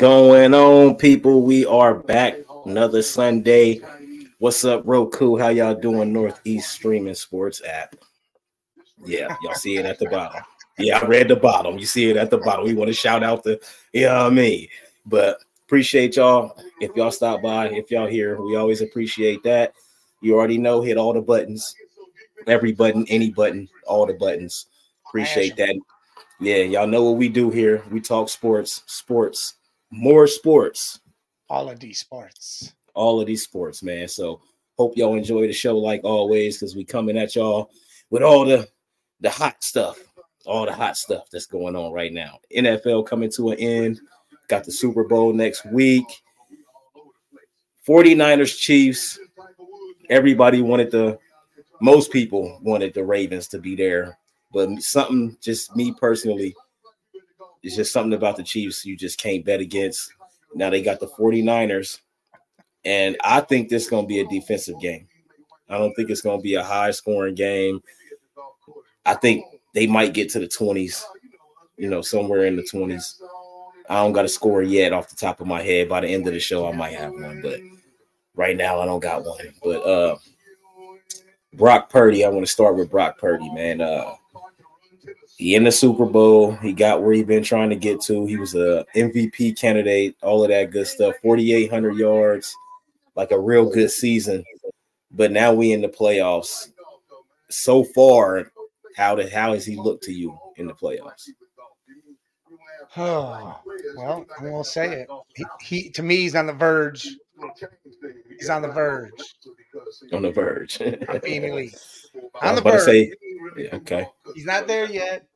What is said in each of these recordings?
Going on, people? We are back another Sunday. What's up, Roku? How y'all doing? Northeast Streaming Sports app. Yeah, y'all see it at the bottom. Yeah, I read the bottom. You see it at the bottom. We want to shout out the, yeah, you know I mean, but appreciate y'all. If y'all stop by, if y'all here, we always appreciate that. You already know, hit all the buttons, every button, any button, all the buttons. Appreciate that. Yeah, y'all know what we do here. We talk sports, sports, more sports. All of these sports. All of these sports, man. So hope y'all enjoy the show like always, because we coming at y'all with all the the hot stuff, all the hot stuff that's going on right now. NFL coming to an end. Got the Super Bowl next week. 49ers Chiefs. Everybody wanted the most people wanted the Ravens to be there but something, just me personally, it's just something about the Chiefs you just can't bet against. Now they got the 49ers, and I think this is going to be a defensive game. I don't think it's going to be a high scoring game. I think they might get to the 20s, you know, somewhere in the 20s. I don't got a score yet off the top of my head. By the end of the show, I might have one, but right now I don't got one. But uh Brock Purdy, I want to start with Brock Purdy, man. Uh he in the Super Bowl. He got where he been trying to get to. He was a MVP candidate, all of that good stuff. 4,800 yards, like a real good season. But now we in the playoffs. So far, how did how has he looked to you in the playoffs? Oh, well, I won't say it. He, he to me, he's on the verge. He's on the verge. On the verge. being elite. On the verge. Say, yeah, okay. He's not there yet.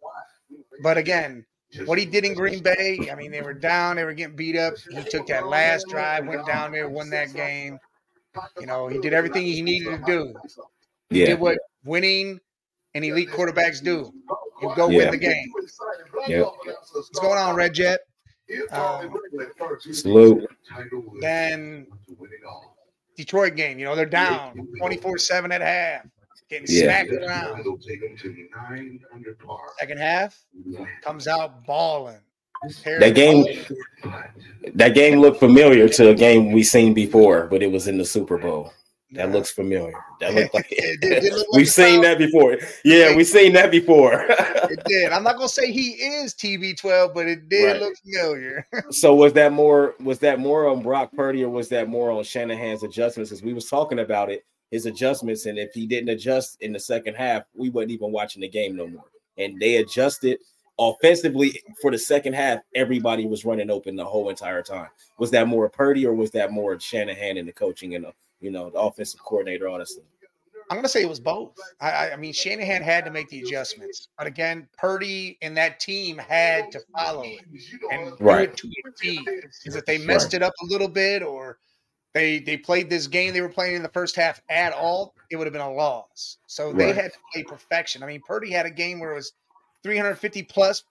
But again, what he did in Green Bay, I mean, they were down, they were getting beat up. He took that last drive, went down there, won that game. You know, he did everything he needed to do. He yeah. did what winning and elite quarterbacks do. You go yeah. win the game. Yeah. What's going on, Red Jet? Um, Salute. Then Detroit game, you know, they're down 24 7 at half getting yeah. smacked around. Second half comes out balling. That game, that game looked familiar to a game we seen before, but it was in the Super Bowl. That looks familiar. That looked like it. it did, like we've seen that before. Yeah, we've seen that before. it did. I'm not gonna say he is TB12, but it did right. look familiar. so was that more? Was that more on Brock Purdy, or was that more on Shanahan's adjustments? Because we was talking about it his adjustments. And if he didn't adjust in the second half, we wasn't even watching the game no more. And they adjusted offensively for the second half. Everybody was running open the whole entire time. Was that more Purdy or was that more Shanahan and the coaching and the you know the offensive coordinator, Honestly. I'm gonna say it was both. I, I, mean, Shanahan had to make the adjustments, but again, Purdy and that team had to follow it and right. do it to a T. Because if they messed right. it up a little bit or they they played this game they were playing in the first half at all, it would have been a loss. So they right. had to play perfection. I mean, Purdy had a game where it was 350 plus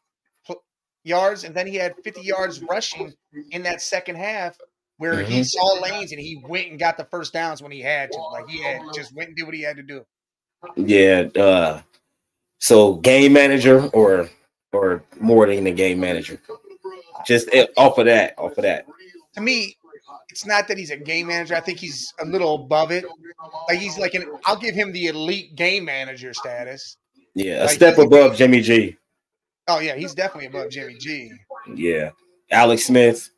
yards, and then he had 50 yards rushing in that second half where mm-hmm. he saw lanes and he went and got the first downs when he had to. Like he had just went and did what he had to do. Yeah. Uh, so game manager or or more than the game manager. Just eh, off of that, off of that. To me, it's not that he's a game manager. I think he's a little above it. Like he's like an I'll give him the elite game manager status. Yeah, a like step above Jimmy G. Oh yeah, he's definitely above Jimmy G. Yeah. Alex Smith.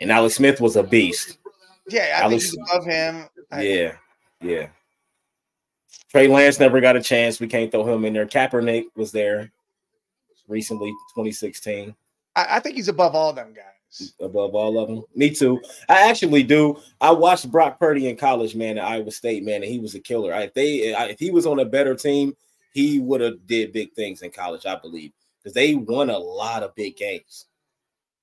And Alex Smith was a beast. Yeah, I Alex, think he's above him. Yeah, yeah. Trey Lance never got a chance. We can't throw him in there. Kaepernick was there recently, 2016. I, I think he's above all them guys above all of them. Me too. I actually do. I watched Brock Purdy in college, man, at Iowa State, man, and he was a killer. if they, if he was on a better team, he would have did big things in college, I believe, because they won a lot of big games.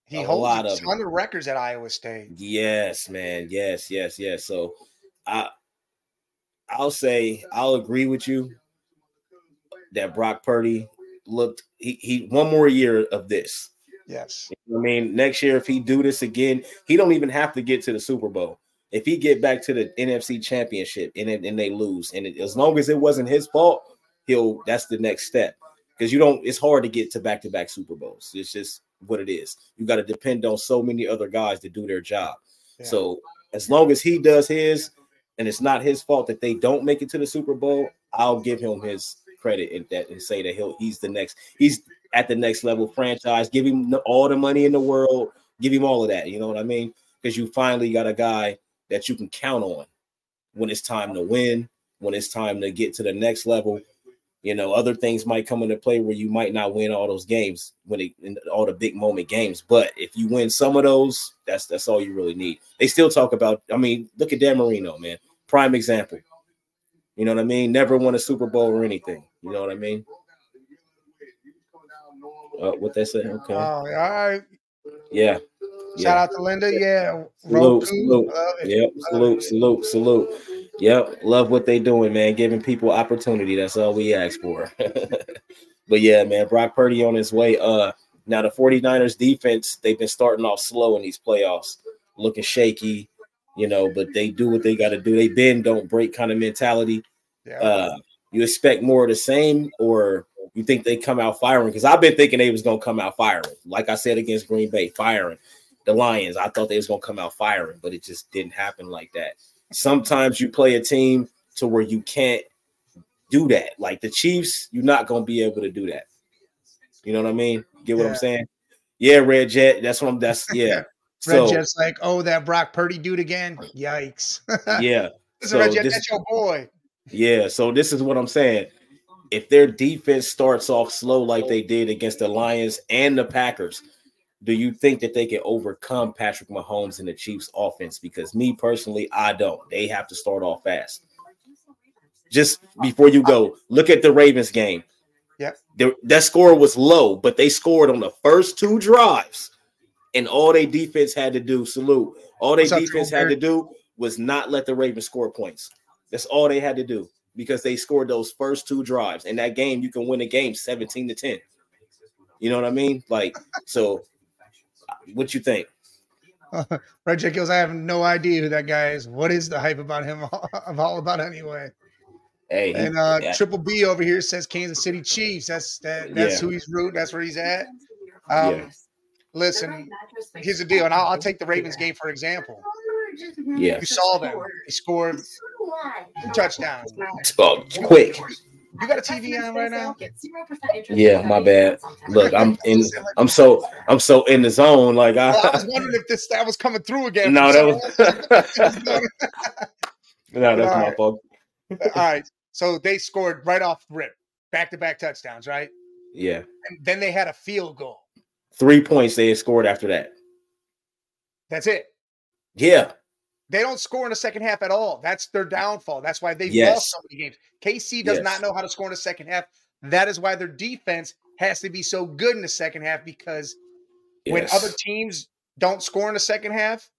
He a holds lot a ton of, of records at Iowa State. Yes, man. Yes, yes, yes. So, I, I'll say I'll agree with you that Brock Purdy looked he, he one more year of this Yes. I mean, next year if he do this again, he don't even have to get to the Super Bowl. If he get back to the NFC Championship and and they lose, and it, as long as it wasn't his fault, he'll that's the next step. Because you don't, it's hard to get to back to back Super Bowls. It's just what it is. You got to depend on so many other guys to do their job. Yeah. So as long as he does his, and it's not his fault that they don't make it to the Super Bowl, I'll give him his credit in that and say that he'll he's the next he's at the next level franchise. Give him all the money in the world. Give him all of that. You know what I mean? Because you finally got a guy that you can count on when it's time to win, when it's time to get to the next level. You know, other things might come into play where you might not win all those games when it all the big moment games. But if you win some of those, that's that's all you really need. They still talk about. I mean, look at Dan Marino, man, prime example. You know what I mean? Never won a Super Bowl or anything. You know what I mean? Uh, what they say? Okay. Oh, all right. Yeah. Shout yeah. out to Linda. Yeah. Salute, salute. Yep. Salute, salute, salute. Yep. Love what they doing, man. Giving people opportunity. That's all we ask for. but yeah, man, Brock Purdy on his way. Uh now the 49ers defense, they've been starting off slow in these playoffs, looking shaky, you know, but they do what they got to do. They bend, don't break kind of mentality. Yeah. Uh you expect more of the same, or you think they come out firing? Because I've been thinking they was gonna come out firing. Like I said against Green Bay, firing the Lions. I thought they was gonna come out firing, but it just didn't happen like that. Sometimes you play a team to where you can't do that. Like the Chiefs, you're not gonna be able to do that. You know what I mean? Get what yeah. I'm saying? Yeah, Red Jet. That's what I'm. That's yeah. Red so, Jet's like, oh, that Brock Purdy dude again. Yikes. yeah. so Red Jet, this, that's your boy. Yeah. So this is what I'm saying if their defense starts off slow like they did against the Lions and the Packers, do you think that they can overcome Patrick Mahomes and the Chiefs offense? Because me personally, I don't. They have to start off fast. Just before you go, look at the Ravens game. Yeah. That score was low, but they scored on the first two drives. And all they defense had to do, salute. All they defense had to do was not let the Ravens score points. That's all they had to do because they scored those first two drives. In that game, you can win a game 17 to 10. You know what I mean? Like, so what you think? Uh, Red Jet I have no idea who that guy is. What is the hype about him all, all about anyway? Hey, and uh, yeah. Triple B over here says Kansas City Chiefs. That's that, that's yeah. who he's rooting. That's where he's at. Um, yeah. Listen, here's the deal, and I'll, I'll take the Ravens game for example. Yeah. You saw them. They scored two touchdowns. Oh, quick. You got a TV on right now? Yeah, my bad. Look, I'm in. I'm so I'm so in the zone. Like I, well, I was wondering if this that was coming through again. No, that was. no, that's my fault. All right. So they scored right off rip, back to back touchdowns, right? Yeah. And then they had a field goal. Three points they scored after that. That's it. Yeah. They don't score in the second half at all. That's their downfall. That's why they've yes. lost so many games. KC does yes. not know how to score in the second half. That is why their defense has to be so good in the second half because yes. when other teams don't score in the second half,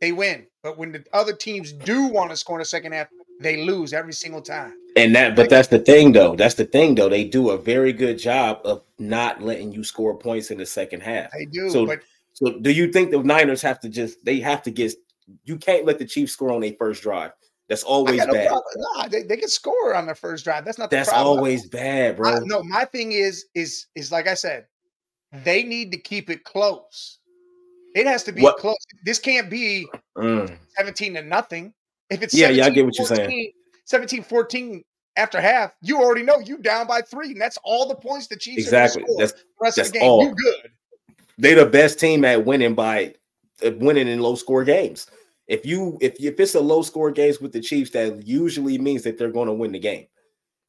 they win. But when the other teams do want to score in the second half, they lose every single time. And that, but that's the thing, though. That's the thing, though. They do a very good job of not letting you score points in the second half. They do. So, but so do you think the Niners have to just they have to get you can't let the Chiefs score on their first drive. That's always bad. Nah, they, they can score on their first drive. That's not. That's always bad, bro. I, no, my thing is is is like I said, they need to keep it close. It has to be what? close. This can't be mm. 17 to nothing. If it's yeah, yeah, I get what 14, you're saying. 17 14 after half, you already know you down by three, and that's all the points the Chiefs exactly. That's, the rest that's of the game. All. You good. They're the best team at winning by winning in low score games. If you if if it's a low score games with the Chiefs, that usually means that they're going to win the game.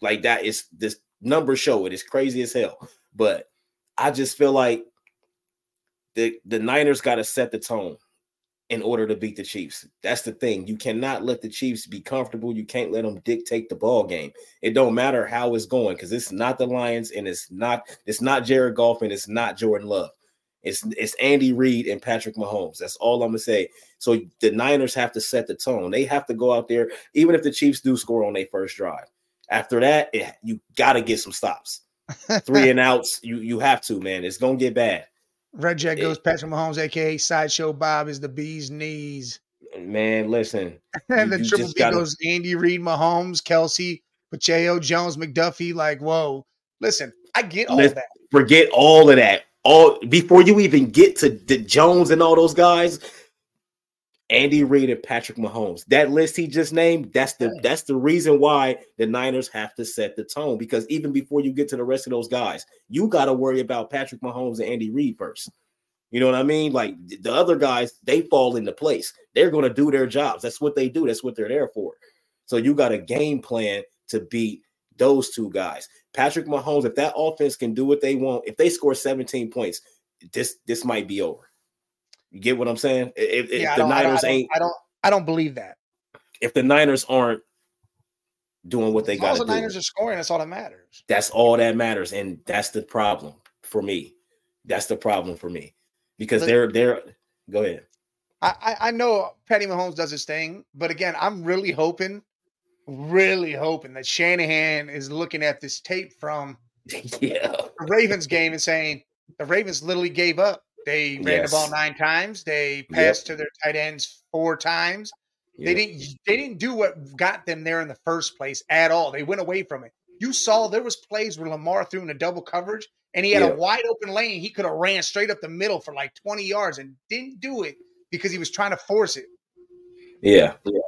Like that is this numbers show it is crazy as hell. But I just feel like the the Niners got to set the tone in order to beat the Chiefs. That's the thing. You cannot let the Chiefs be comfortable. You can't let them dictate the ball game. It don't matter how it's going because it's not the Lions and it's not it's not Jared Goff and it's not Jordan Love. It's it's Andy Reid and Patrick Mahomes. That's all I'm gonna say. So the Niners have to set the tone. They have to go out there, even if the Chiefs do score on their first drive. After that, it, you got to get some stops. Three and outs, you you have to, man. It's gonna get bad. Red Jet goes Patrick Mahomes, aka Sideshow Bob, is the bee's knees. Man, listen. and the triple B gotta... goes Andy Reid, Mahomes, Kelce, Pacheco, Jones, McDuffie. Like, whoa. Listen, I get all Let's, that. Forget all of that all before you even get to the Jones and all those guys, Andy Reid and Patrick Mahomes. That list he just named, that's the that's the reason why the Niners have to set the tone because even before you get to the rest of those guys, you got to worry about Patrick Mahomes and Andy Reid first. You know what I mean? Like the other guys, they fall into place. They're going to do their jobs. That's what they do. That's what they're there for. So you got a game plan to beat those two guys. Patrick Mahomes, if that offense can do what they want, if they score 17 points, this this might be over. You get what I'm saying? If, if the Niners I ain't, I don't, I don't believe that. If the Niners aren't doing what they got to do, the Niners are scoring. That's all that matters. That's all that matters, and that's the problem for me. That's the problem for me because they're they're. Go ahead. I I know Patty Mahomes does his thing, but again, I'm really hoping, really hoping that Shanahan is looking at this tape from yeah. the Ravens game and saying the Ravens literally gave up. They ran yes. the ball nine times. They passed yep. to their tight ends four times. Yep. They didn't. They didn't do what got them there in the first place at all. They went away from it. You saw there was plays where Lamar threw in a double coverage and he had yep. a wide open lane. He could have ran straight up the middle for like 20 yards and didn't do it because he was trying to force it. Yeah. yeah.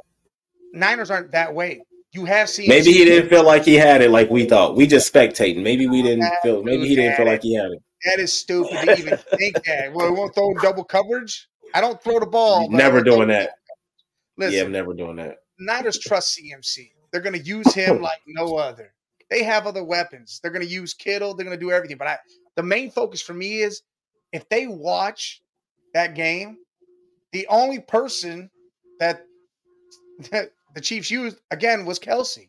Niners aren't that way. You have seen. Maybe he didn't feel like he had it like we thought. We just spectating. Maybe we didn't feel. Maybe he didn't feel like he had it. That is stupid to even think that. Well, we won't throw double coverage. I don't throw the ball. Never doing that. Listen, yeah, I'm never doing that. Niners trust CMC. They're going to use him like no other. They have other weapons. They're going to use Kittle. They're going to do everything. But I, the main focus for me is if they watch that game, the only person that, that the Chiefs used again was Kelce.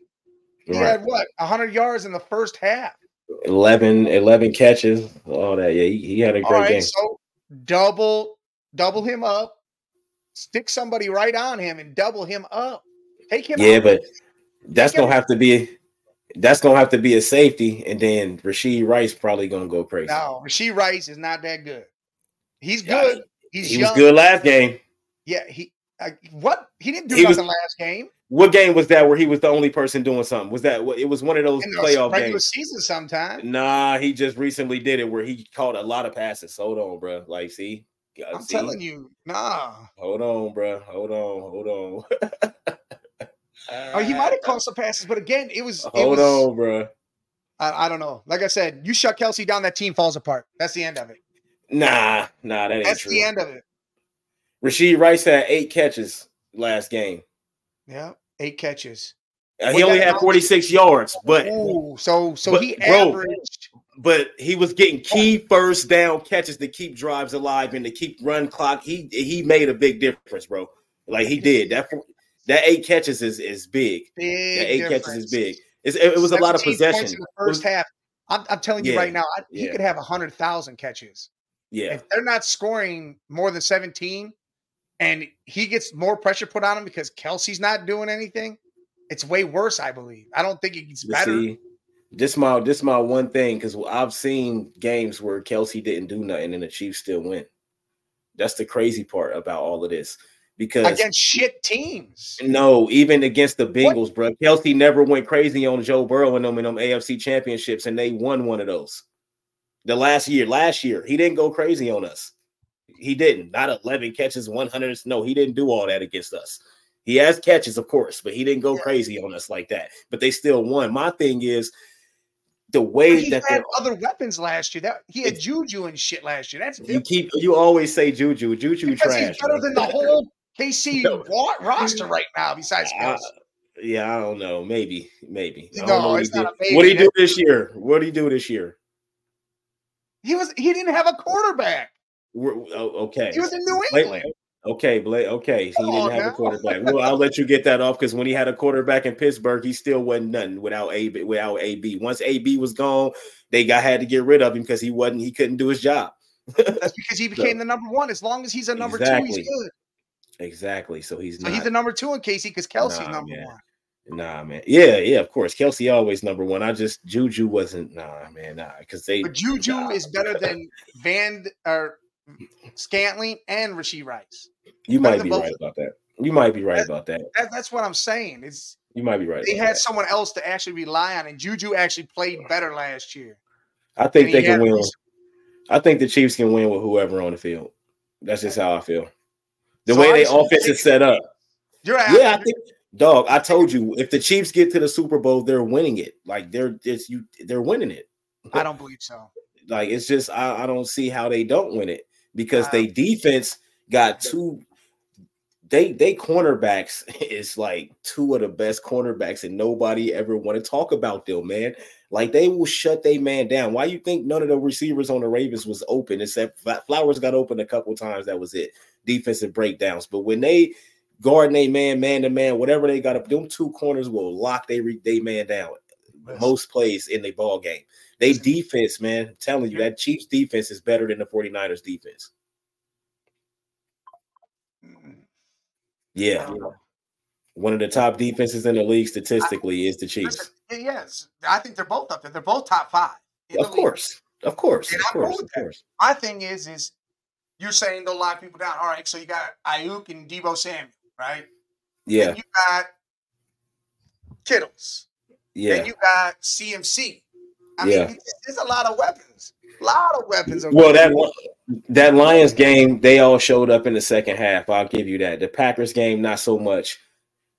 He right. had what 100 yards in the first half. 11, 11 catches, all that. Yeah, he, he had a great right, game. So double, double him up, stick somebody right on him, and double him up. Take him. Yeah, out. but that's Take gonna have to be that's gonna have to be a safety, and then Rashee Rice probably gonna go crazy. No, Rashee Rice is not that good. He's good. He's he young. was good last game. Yeah, he uh, what he didn't do he nothing was, last game. What game was that where he was the only person doing something? Was that it was one of those In playoff regular games? Season sometime. Nah, he just recently did it where he caught a lot of passes. Hold on, bro. Like, see, I'm see? telling you, nah. Hold on, bro. Hold on, hold on. oh, he might have caught some passes, but again, it was. It hold was, on, bro. I, I, don't know. Like I said, you shut Kelce down, that team falls apart. That's the end of it. Nah, nah, that ain't That's true. the end of it. Rashee Rice had eight catches last game. Yeah eight catches. Uh, he only had 46 yards, but Ooh, so so but, he averaged. Bro, but he was getting key first down catches to keep drives alive and to keep run clock. He he made a big difference, bro. Like he did that. That eight catches is is big. big that eight difference. catches is big. It's, it, it was a lot of possession. In the first half, I'm, I'm telling you yeah, right now, I, he yeah. could have hundred thousand catches. Yeah, if they're not scoring more than 17, and he gets more pressure put on him because Kelce's not doing anything, it's way worse, I believe. I don't think it gets better. See, this my this my one thing because I've seen games where Kelsey didn't do nothing and the Chiefs still win. That's the crazy part about all of this. Because against shit teams. No, even against the Bengals, what? bro. Kelce never went crazy on Joe Burrow and them in them AFC championships, and they won one of those. The last year, last year, he didn't go crazy on us. He didn't. Not 11 catches, 100. No, he didn't do all that against us. He has catches, of course, but he didn't go crazy on us like that. But they still won. My thing is the way he that had other weapons last year. That he had Juju and shit last year. That's different. you keep you always say Juju, Juju because trash. He's better than the whole KC roster right now. Besides, uh, yeah, I don't know. Maybe, maybe. No, it's not amazing. What did he do this year? What did he do this year? He was he didn't have a quarterback. We're, oh, okay. He was in New England. Okay, Blake. Okay, he didn't have now. a quarterback. Well, I'll let you get that off because when he had a quarterback in Pittsburgh, he still wasn't nothing without A. Without AB. Once AB was gone, they got had to get rid of him because he wasn't. He couldn't do his job. That's because he became so, the number one. As long as he's a number exactly. two, he's good. Exactly. So he's so not. he's the number two in KC because Kelce's nah, number man. one. Nah, man. Yeah, yeah, of course. Kelce always number one. I just Juju wasn't. Nah, man. Nah, because they. But Juju nah. is better than Van or Scantling and Rashee Rice. You might be right about that. You might be right that, about that. that. That's what I'm saying. It's you might be right. They had that. someone else to actually rely on, and Juju actually played better last year. I think they can win. I think the Chiefs can win with whoever on the field. That's just how I feel. The so way they offense is set up. You're yeah, I think dog. I told you if the Chiefs get to the Super Bowl, they're winning it. Like they're just you, they're winning it. I don't believe so. Like it's just I, I don't see how they don't win it because they defense got two. They they cornerbacks is like two of the best cornerbacks, and nobody ever want to talk about them, man. Like they will shut they man down. Why you think none of the receivers on the Ravens was open except Flowers got open a couple times? That was it. Defensive breakdowns. But when they guard a man, man to man, whatever they got up, them two corners will lock they they man down. Most plays in the ball game. They defense, man. I'm telling you, that Chiefs defense is better than the 49ers defense. Mm-hmm. Yeah. One of the top defenses in the league statistically I, is the Chiefs. Yes, I think they're both up there. They're both top five. Of course, of course, of course, of course. My thing is, is you're saying they'll lock people down. All right, so you got Aiyuk and Deebo Samuel, right? Yeah. And you got Kittles. Yeah. And you got CMC. I yeah. mean, there's a lot of weapons. A lot of weapons. Well, that that Lions game, they all showed up in the second half. I'll give you that. The Packers game, not so much.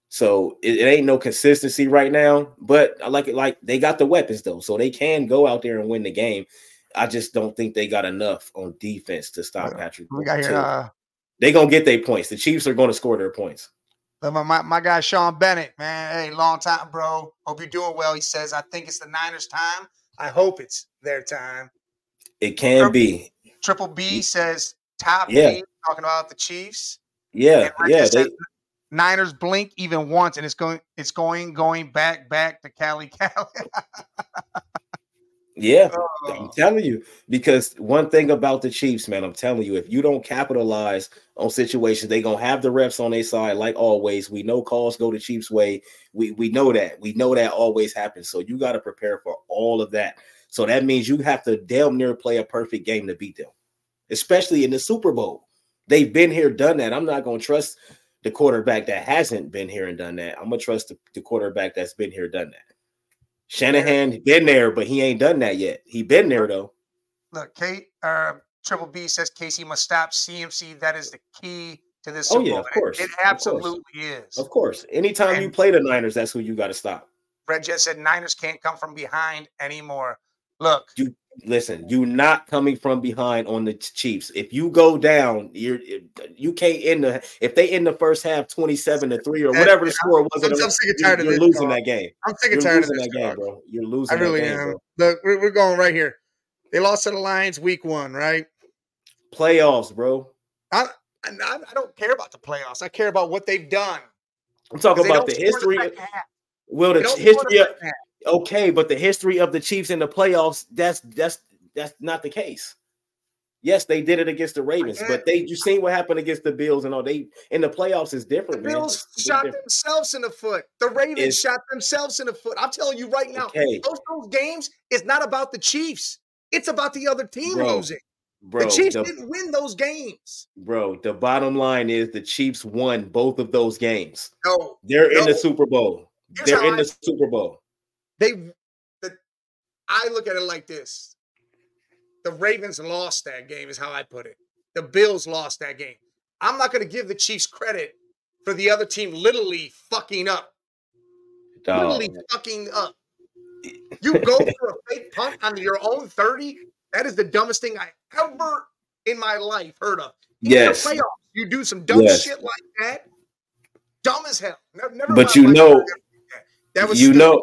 So it, it, ain't no consistency right now, but I like it. Like they got the weapons though, so they can go out there and win the game. I just don't think they got enough on defense to stop Patrick. We got here. Uh, they gonna get their points. The Chiefs are gonna score their points. My, my, my guy Sean Bennett, man, hey, long time, bro. Hope you're doing well. He says, I think it's the Niners' time. I hope it's their time. It can Triple, be. Triple B says top yeah. eight, talking about the Chiefs. Yeah, yeah. They, Niners blink even once, and it's going, it's going, going back, back to Cali, Cali. yeah, oh. I'm telling you, because one thing about the Chiefs, man, I'm telling you, if you don't capitalize on situations, they gonna have the refs on their side, like always. We know calls go the Chiefs' way. We we know that. We know that always happens. So you got to prepare for all of that. So that means you have to damn near play a perfect game to beat them, especially in the Super Bowl. They've been here, done that. I'm not gonna trust the quarterback that hasn't been here and done that. I'm gonna trust the, the quarterback that's been here, done that. Shanahan been there, but he ain't done that yet. He been there though. Look, Kate, uh, Triple B says KC must stop CMC. That is the key to this. Oh yeah, of course. It, it absolutely of is. Of course. Anytime and you play the Niners, that's who you got to stop. Fred just said Niners can't come from behind anymore. Look, you listen, you're not coming from behind on the Chiefs. If you go down, you're you can't end the if they end the first half 27 to 3 or whatever the score was. I'm, I'm sick and tired of you're losing that game. I'm sick and tired of that game, bro. You're losing. I really game, am. Bro. Look, we're, we're going right here. They lost to the Lions week one, right? Playoffs, bro. I, I, I don't care about the playoffs. I care about what they've done. I'm talking about the history. The well, the history of okay, but the history of the Chiefs in the playoffs, that's that's that's not the case. Yes, they did it against the Ravens, but they you seen what happened against the Bills and all. They in the playoffs is different. The Bills shot different. themselves in the foot. The Ravens it's, shot themselves in the foot. I'm telling you right now, okay. those, those games is not about the Chiefs. It's about the other team bro, losing. Bro, the Chiefs the, didn't win those games. Bro, the bottom line is the Chiefs won both of those games. No, they're no. in the Super Bowl. Here's they're in I, the Super Bowl. They, the, I look at it like this: the Ravens lost that game, is how I put it. The Bills lost that game. I'm not going to give the Chiefs credit for the other team literally fucking up. Dog. Literally fucking up. You go for a fake punt on your own 30. That is the dumbest thing I ever in my life heard of. In yes. Playoffs, you do some dumb yes. shit like that. Dumb as hell. Never, never but you know, that was you stupid. know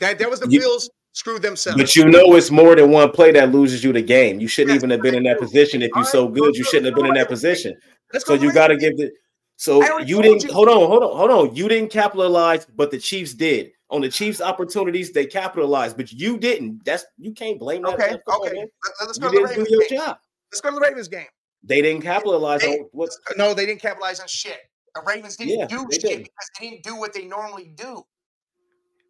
that that was the you, Bills screwed themselves. But you know, it's more than one play that loses you the game. You shouldn't yes, even have been in that position if you're so good. You shouldn't have been in that position. So you got to give the. So you didn't you. hold on, hold on, hold on. You didn't capitalize, but the Chiefs did. On the Chiefs' opportunities, they capitalized, but you didn't. That's you can't blame that. Okay, okay. Let's go you to the Ravens game. job. Let's go to the Ravens game. They didn't capitalize they, on what? No, they didn't capitalize on shit. The Ravens didn't yeah, do shit did. because they didn't do what they normally do.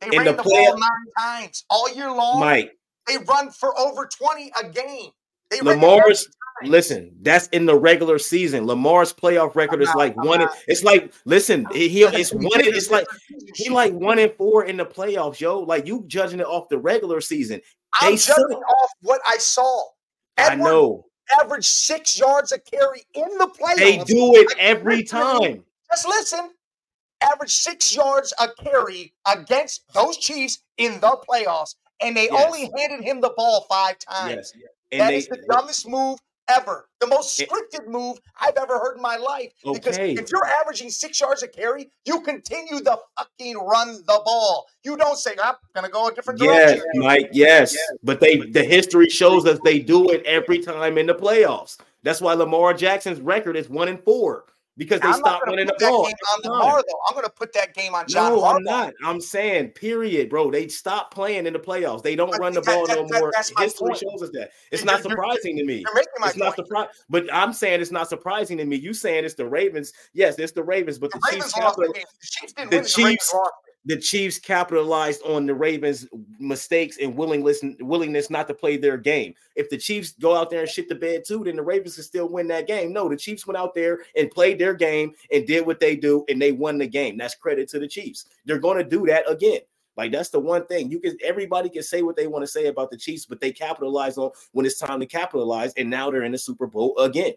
They in ran the, the play- ball nine times all year long. Mike, they run for over 20 a game. They Lamar's listen, that's in the regular season. Lamar's playoff record is like one. It's like listen, he it's one. It's like he like one and four in the playoffs, yo. Like you judging it off the regular season. I'm judging suck. off what I saw. Edwards I know. Average six yards a carry in the playoffs. They do it every time. Just listen. Average six yards a carry against those Chiefs in the playoffs, and they yes. only handed him the ball five times. Yes. And that they, is the dumbest move ever. The most scripted move I've ever heard in my life. Okay. Because if you're averaging six yards a carry, you continue the fucking run the ball. You don't say, I'm gonna go a different yes, direction. Mike, yes. yes. But they the history shows us they do it every time in the playoffs. That's why Lamar Jackson's record is one and four because they I'm stopped winning the ball. on Lamar, though. I'm going to put that game on John. No, Harbaugh. I'm not. I'm saying, period, bro. They stopped playing in the playoffs. They don't but run the that, ball that, no that, more. History point. shows us that. It's you're, not surprising to me. it's not surprising, but I'm saying it's not surprising to me. You saying it's the Ravens? Yes, it's the Ravens, but the, the Chiefs. Ravens the, the Chiefs didn't the win. Chiefs, the Chiefs capitalized on the Ravens' mistakes and willingness willingness not to play their game. If the Chiefs go out there and shit the bed too, then the Ravens can still win that game. No, the Chiefs went out there and played their game and did what they do, and they won the game. That's credit to the Chiefs. They're going to do that again. Like that's the one thing you can. Everybody can say what they want to say about the Chiefs, but they capitalize on when it's time to capitalize, and now they're in the Super Bowl again.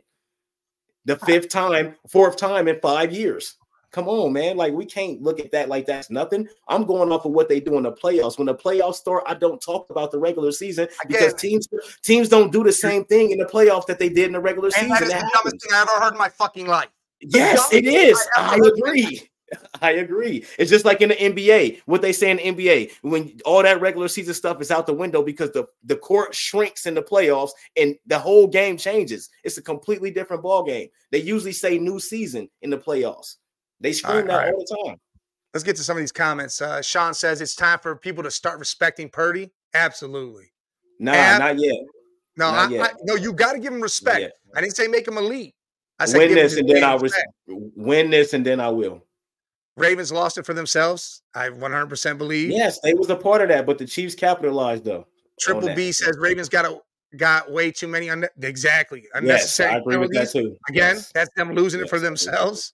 The fifth time, fourth time in five years. Come on, man. Like we can't look at that like that's nothing. I'm going off of what they do in the playoffs. When the playoffs start, I don't talk about the regular season because teams teams don't do the same thing in the playoffs that they did in the regular and season. That is the dumbest thing I ever heard in my fucking life. Yes, it is. I, I agree. I agree. It's just like in the NBA, what they say in the NBA, when all that regular season stuff is out the window because the, the court shrinks in the playoffs and the whole game changes. It's a completely different ball game. They usually say new season in the playoffs. They scream right, that all, right. all the time. Let's get to some of these comments. Uh, Sean says it's time for people to start respecting Purdy. Absolutely. No, Ab- not yet. No, not I, yet. I, no, you got to give him respect. I didn't say make him elite. I said win this and then I will win this and then I will. Ravens lost it for themselves. I 100% believe. Yes, they was a part of that, but the Chiefs capitalized though. Triple B says Ravens got a, got way too many un- exactly unnecessary. Yes, I agree with that too. Again, yes. that's them losing yes. it for themselves.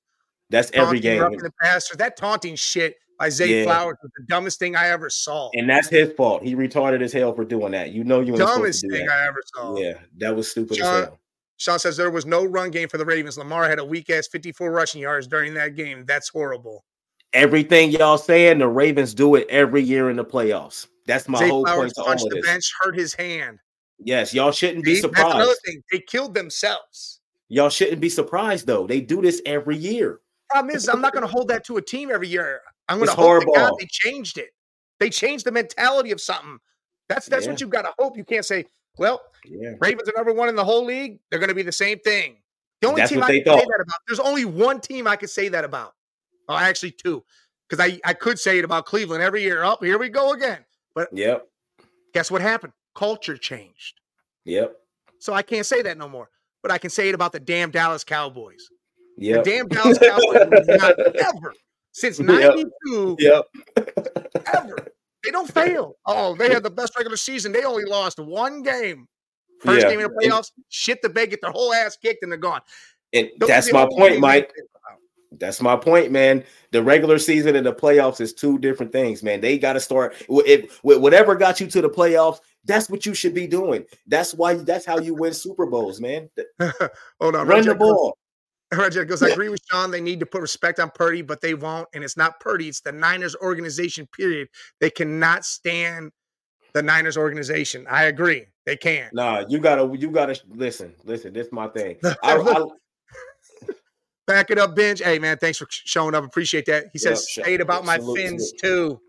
That's every game. In the passer. That taunting shit by Zay yeah. Flowers was the dumbest thing I ever saw. And that's his fault. He retarded as hell for doing that. You know you dumbest thing that. I ever saw. Yeah, that was stupid Sean, as hell. Sean says there was no run game for the Ravens. Lamar had a weak ass 54 rushing yards during that game. That's horrible. Everything y'all saying, the Ravens do it every year in the playoffs. That's my Zay whole Flowers point to all of the this. bench, hurt his hand. Yes, y'all shouldn't be surprised. That's another thing. They killed themselves. Y'all shouldn't be surprised though. They do this every year problem is, I'm not going to hold that to a team every year. I'm going to hope God they changed it. They changed the mentality of something. That's that's yeah. what you've got to hope. You can't say, well, yeah. Ravens are number one in the whole league. They're going to be the same thing. The only that's team I can thought. say that about. There's only one team I could say that about. Oh, actually two, because I I could say it about Cleveland every year. Up oh, here we go again. But yep. Guess what happened? Culture changed. Yep. So I can't say that no more. But I can say it about the damn Dallas Cowboys. Yeah. The damn Dallas Cowboys not ever since '92. Yep. ever. They don't fail. Oh, they had the best regular season. They only lost one game. First yeah. game in the playoffs, and, shit the bed, get their whole ass kicked, and they're gone. And Those that's my point, Mike. That's my point, man. The regular season and the playoffs is two different things, man. They got to start if whatever got you to the playoffs. That's what you should be doing. That's why. That's how you win Super Bowls, man. Hold on, run the ball. Roger goes, I agree with Sean. They need to put respect on Purdy, but they won't. And it's not Purdy, it's the Niners organization, period. They cannot stand the Niners organization. I agree. They can't. Nah, you gotta, you gotta listen, listen. This is my thing. I, I, Back it up, Benj. Hey man, thanks for showing up. Appreciate that. He says, say it about my fins too.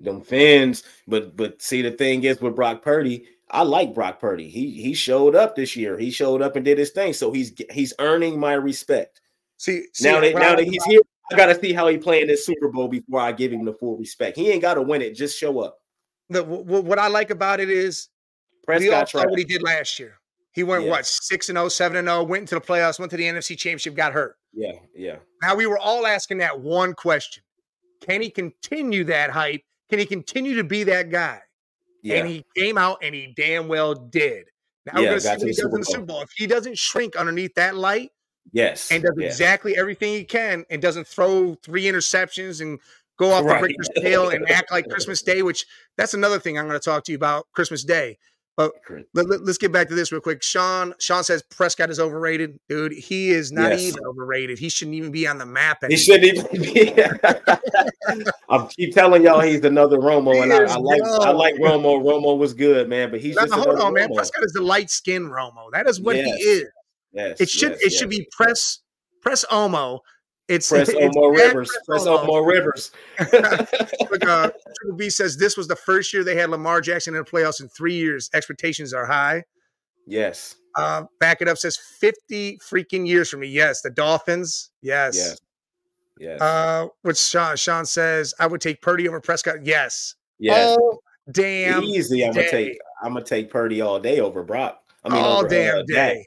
Them fins, but but see the thing is with Brock Purdy, I like Brock Purdy. He he showed up this year. He showed up and did his thing. So he's he's earning my respect. See, see now that now that he's here, I got to see how he play in this Super Bowl before I give him the full respect. He ain't got to win it. Just show up. The, what I like about it is Prescott we all what he did last year. He went yeah. what six and 0, 7 and 0, went into the playoffs, went to the NFC Championship, got hurt. Yeah, yeah. Now we were all asking that one question: Can he continue that hype? Can he continue to be that guy? Yeah. And he came out and he damn well did. Now yeah, we're gonna see what he does in the Super Bowl. If he doesn't shrink underneath that light, yes, and does yeah. exactly everything he can, and doesn't throw three interceptions and go off right. the Richter scale and act like Christmas Day, which that's another thing I'm going to talk to you about Christmas Day. But let, us let, get back to this real quick. Sean Sean says Prescott is overrated, dude. He is not yes. even overrated. He shouldn't even be on the map. Anymore. He shouldn't even be. I keep telling y'all he's another Romo, he and I, I, like I like Romo. Romo was good, man, but he's just hold on, Romo. man. Prescott is the light skin Romo. That is what yes. he is. Yes, it should it should be press press Omo it's press it's more rivers. Press on more rivers. Look, uh, Triple B says this was the first year they had Lamar Jackson in the playoffs in three years. Expectations are high. Yes. Uh, back it up says 50 freaking years for me. Yes. The Dolphins. Yes. Yes. Yes. Uh, which Sean, Sean says I would take Purdy over Prescott. Yes. Yes. Oh, damn. Easy. I'm gonna take. I'm gonna take Purdy all day over Brock. I mean, all over, damn uh, day.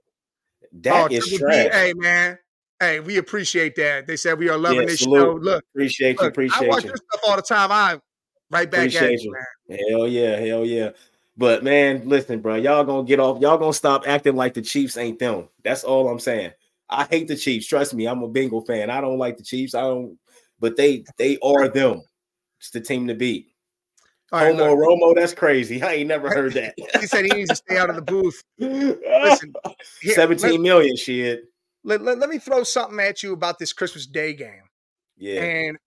Dak, Dak oh, is trash. Hey man, Hey, we appreciate that. They said we are loving yeah, this salute. show. Look, appreciate you, appreciate you. I watch you. stuff all the time. I right back appreciate at you, man. Hell yeah, hell yeah. But man, listen, bro, y'all gonna get off. Y'all gonna stop acting like the Chiefs ain't them. That's all I'm saying. I hate the Chiefs. Trust me, I'm a Bengal fan. I don't like the Chiefs. I don't, but they they are them. It's the team to beat. All right, Homo Romo, that's crazy. I ain't never heard that. he said he needs to stay out of the booth. Listen, here, 17 million shit let, let, let me throw something at you about this Christmas Day game. Yeah. And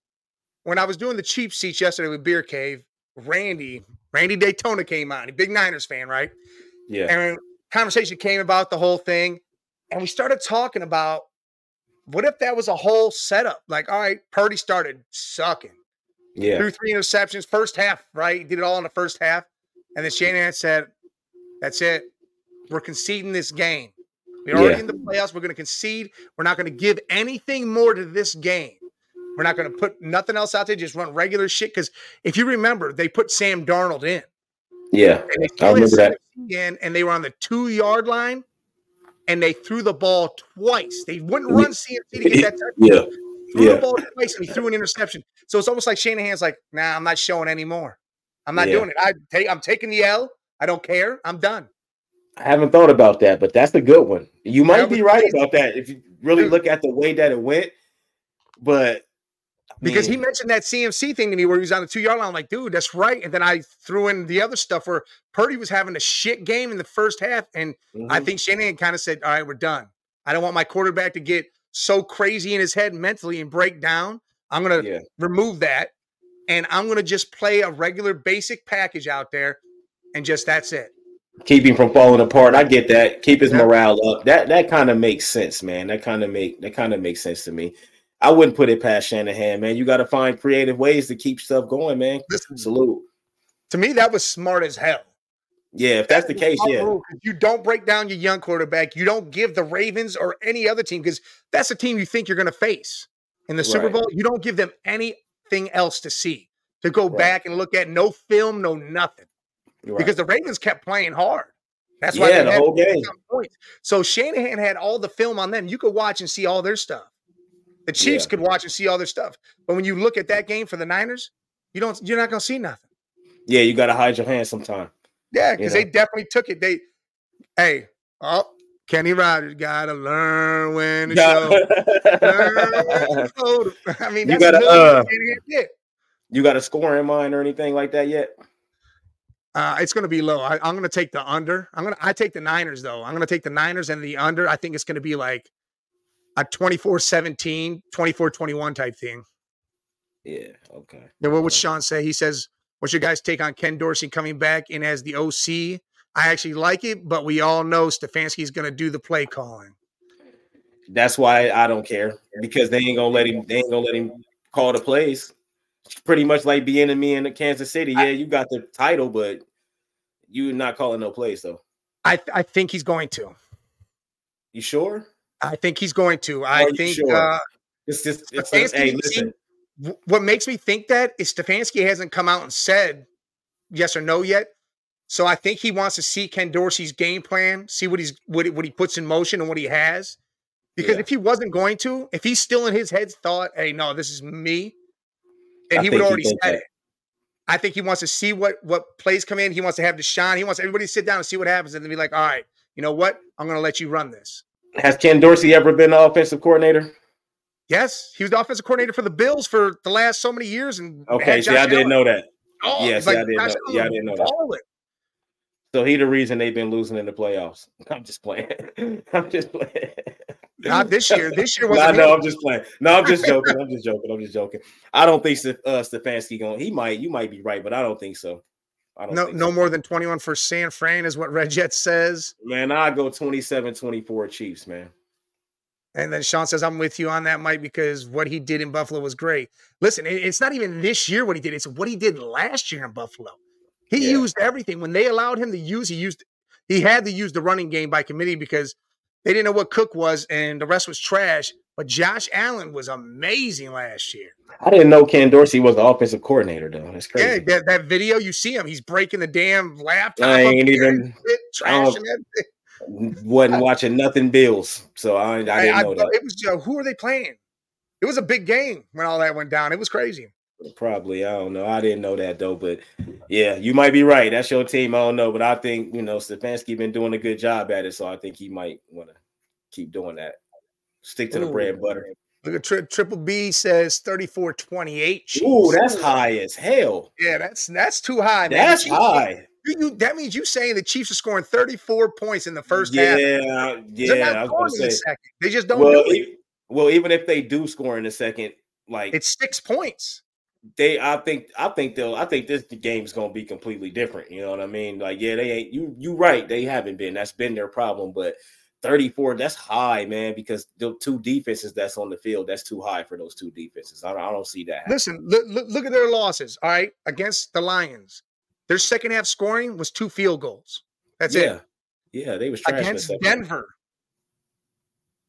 when I was doing the cheap seats yesterday with Beer Cave, Randy, Randy Daytona came on. A big Niners fan, right? Yeah. And conversation came about the whole thing. And we started talking about what if that was a whole setup? Like, all right, Purdy started sucking. Yeah. Threw three interceptions, first half, right? Did it all in the first half. And then Shanahan said, That's it. We're conceding this game. We're already yeah. in the playoffs. We're going to concede. We're not going to give anything more to this game. We're not going to put nothing else out there. Just run regular shit. Because if you remember, they put Sam Darnold in. Yeah, I remember that. In, and they were on the two yard line, and they threw the ball twice. They wouldn't run CMC to get that touchdown. Yeah, threw yeah. the ball twice, and he threw an interception. So it's almost like Shanahan's like, "Nah, I'm not showing anymore. I'm not yeah. doing it. I take. I'm taking the L. I don't care. I'm done." I haven't thought about that, but that's a good one. You might be right about that if you really look at the way that it went. But because man. he mentioned that CMC thing to me where he was on the two yard line, I'm like, dude, that's right. And then I threw in the other stuff where Purdy was having a shit game in the first half. And mm-hmm. I think Shanahan kind of said, All right, we're done. I don't want my quarterback to get so crazy in his head mentally and break down. I'm going to yeah. remove that. And I'm going to just play a regular basic package out there. And just that's it keep him from falling apart. I get that. Keep his morale up. That that kind of makes sense, man. That kind of make that kind of makes sense to me. I wouldn't put it past Shanahan, man. You got to find creative ways to keep stuff going, man. Listen, Salute. To me, that was smart as hell. Yeah, if that's, the case, yeah. You don't break down your young quarterback. You don't give the Ravens or any other team because that's a team you think you're going to face in the Super Bowl. You don't give them anything else to see to go right. back and look at. No film, no nothing. Right. Because the Ravens kept playing hard. That's why yeah, the whole game. Points. So Shanahan had all the film on them. You could watch and see all their stuff. The Chiefs yeah. could watch and see all their stuff. But when you look at that game for the Niners, you don't. You're not going to see nothing. Yeah, you got to hide your hands sometime. Yeah, because you know? they definitely took it. They, hey, oh, Kenny Rogers got to learn when to show. learn I mean, you got to. Uh, you got a score in mind or anything like that yet? Uh, it's going to be low. I, am going to take the under. I'm going to. I take the Niners though. I'm going to take the Niners and the under. I think it's going to be like a 24-17, 24-21 type thing. Yeah. Okay. Then what would Sean say? He says, "What's your guys' take on Ken Dorsey coming back in as the OC?" I actually like it, but we all know Stefanski's going to do the play calling. That's why I don't care because they ain't gonna let him. They ain't gonna let him call the plays pretty much like being in me in Kansas City. Yeah, you got the title, but you're not calling no plays though. I I think he's going to. You sure? I think he's going to. I think sure? uh, it's just it's just, hey, listen. What makes me think that is Stefanski hasn't come out and said yes or no yet. So I think he wants to see Ken Dorsey's game plan, see what he's what, what he puts in motion and what he has. Because yeah. if he wasn't going to, if he's still in his head thought, hey, no, this is me, and he would already said that. it. I think he wants to see what what plays come in. He wants to have the shine. He wants everybody to sit down and see what happens, and then be like, "All right, you know what? I'm going to let you run this." Has Ken Dorsey ever been the offensive coordinator? Yes, he was the offensive coordinator for the Bills for the last so many years. And okay, see, I didn't know that. Oh, yes, like, I didn't know. Yeah, I didn't know that. So he the reason they've been losing in the playoffs. I'm just playing. I'm just playing. Not this year. This year was. I know. I'm just playing. No, I'm just joking. I'm just joking. I'm just joking. I don't think uh, Stefanski going. He might. You might be right, but I don't think so. I don't no, no so. more than 21 for San Fran is what Red Jet says. Man, I go 27, 24 Chiefs, man. And then Sean says, I'm with you on that, Mike, because what he did in Buffalo was great. Listen, it's not even this year what he did, it's what he did last year in Buffalo. He yeah. used everything. When they allowed him to use, he used he had to use the running game by committee because they didn't know what Cook was, and the rest was trash. But Josh Allen was amazing last year. I didn't know Ken Dorsey was the offensive coordinator, though. That's crazy. Yeah, that, that video you see him, he's breaking the damn laptop. I ain't even trashing wasn't watching nothing Bills, so I, I didn't I, know I, that. It was uh, who are they playing? It was a big game when all that went down. It was crazy. Probably, I don't know. I didn't know that though, but yeah, you might be right. That's your team. I don't know, but I think you know Stefanski been doing a good job at it, so I think he might want to keep doing that. Stick to Ooh. the bread and butter. Look at tri- Triple B says 34 28. Ooh, that's high as hell. Yeah, that's that's too high. That's man. high. You, you, that means you saying the Chiefs are scoring 34 points in the first yeah, half. Yeah, yeah. The they just don't well, do it. well, even if they do score in the second, like it's six points. They, I think, I think they'll, I think this game's gonna be completely different. You know what I mean? Like, yeah, they ain't you. You right? They haven't been. That's been their problem, but 34 that's high man because the two defenses that's on the field that's too high for those two defenses i don't, I don't see that listen look, look, look at their losses all right against the lions their second half scoring was two field goals that's yeah. it yeah yeah, they was against denver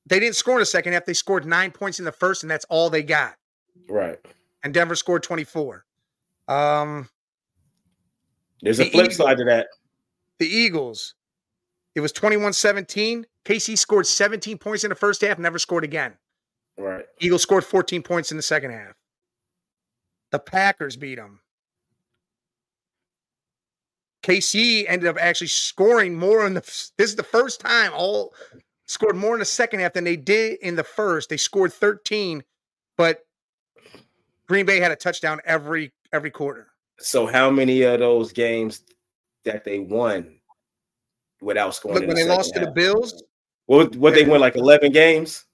they didn't score in the second half they scored nine points in the first and that's all they got right and denver scored 24 um there's a flip side to that the eagles it was 21 17 KC scored 17 points in the first half, never scored again. Right. Eagles scored 14 points in the second half. The Packers beat them. KC ended up actually scoring more in the. This is the first time all scored more in the second half than they did in the first. They scored 13, but Green Bay had a touchdown every every quarter. So how many of those games that they won without scoring? Look, when the they lost half? to the Bills, what what they won like eleven games?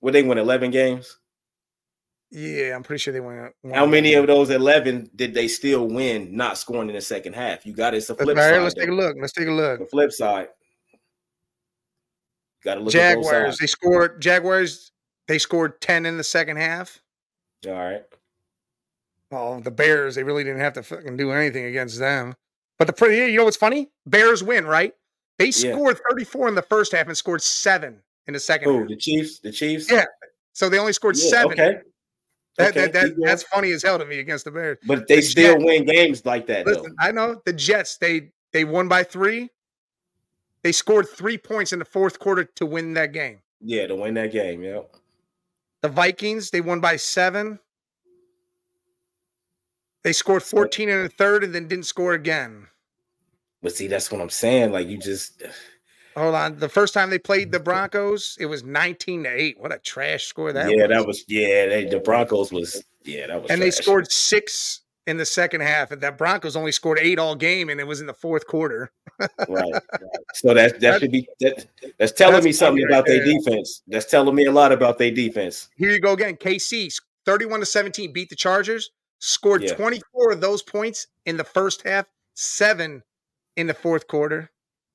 Would they win eleven games? Yeah, I'm pretty sure they won. How many of those eleven did they still win, not scoring in the second half? You got it. It's a flip right, side. Let's though. take a look. Let's take a look. The flip side. Got to look. Jaguars. They scored. Jaguars. They scored ten in the second half. All right. Well, the Bears. They really didn't have to fucking do anything against them. But the you know what's funny? Bears win, right? They scored yeah. 34 in the first half and scored seven in the second. Oh, half. the Chiefs, the Chiefs. Yeah. So they only scored yeah, seven. Okay. That, okay. that, that that's funny as hell to me against the Bears. But they the still Jets, win games like that. Listen, I know the Jets. They they won by three. They scored three points in the fourth quarter to win that game. Yeah, to win that game. Yeah. The Vikings. They won by seven. They scored 14 in the third and then didn't score again. But see, that's what I'm saying. Like you just hold on. The first time they played the Broncos, it was 19 to 8. What a trash score that yeah, was. that was yeah, they, the Broncos was yeah, that was And trash. they scored six in the second half, and that Broncos only scored eight all game, and it was in the fourth quarter. right. So that that should be that, that's telling that's me something about their defense. That's telling me a lot about their defense. Here you go again. KC 31 to 17 beat the Chargers, scored yeah. 24 of those points in the first half, seven in the fourth quarter.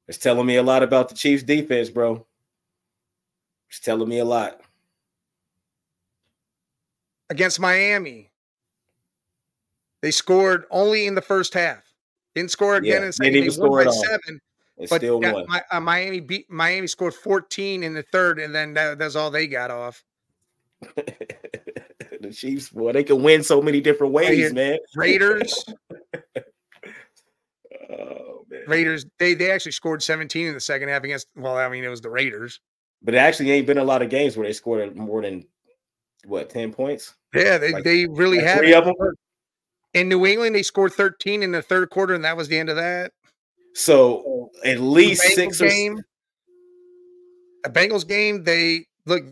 It's telling me a lot about the Chiefs defense, bro. It's telling me a lot. Against Miami, they scored only in the first half. Didn't score again yeah, in the second. They, they won by seven. It but still won. My, uh, Miami beat Miami scored 14 in the third, and then that, that's all they got off. the Chiefs, boy, they can win so many different ways, man. Raiders. Oh, Raiders, they they actually scored 17 in the second half against. Well, I mean, it was the Raiders. But it actually ain't been a lot of games where they scored more than what 10 points. Yeah, they, like, they really have. Three of them. In New England, they scored 13 in the third quarter, and that was the end of that. So oh. at least six game, or... a Bengals game, they look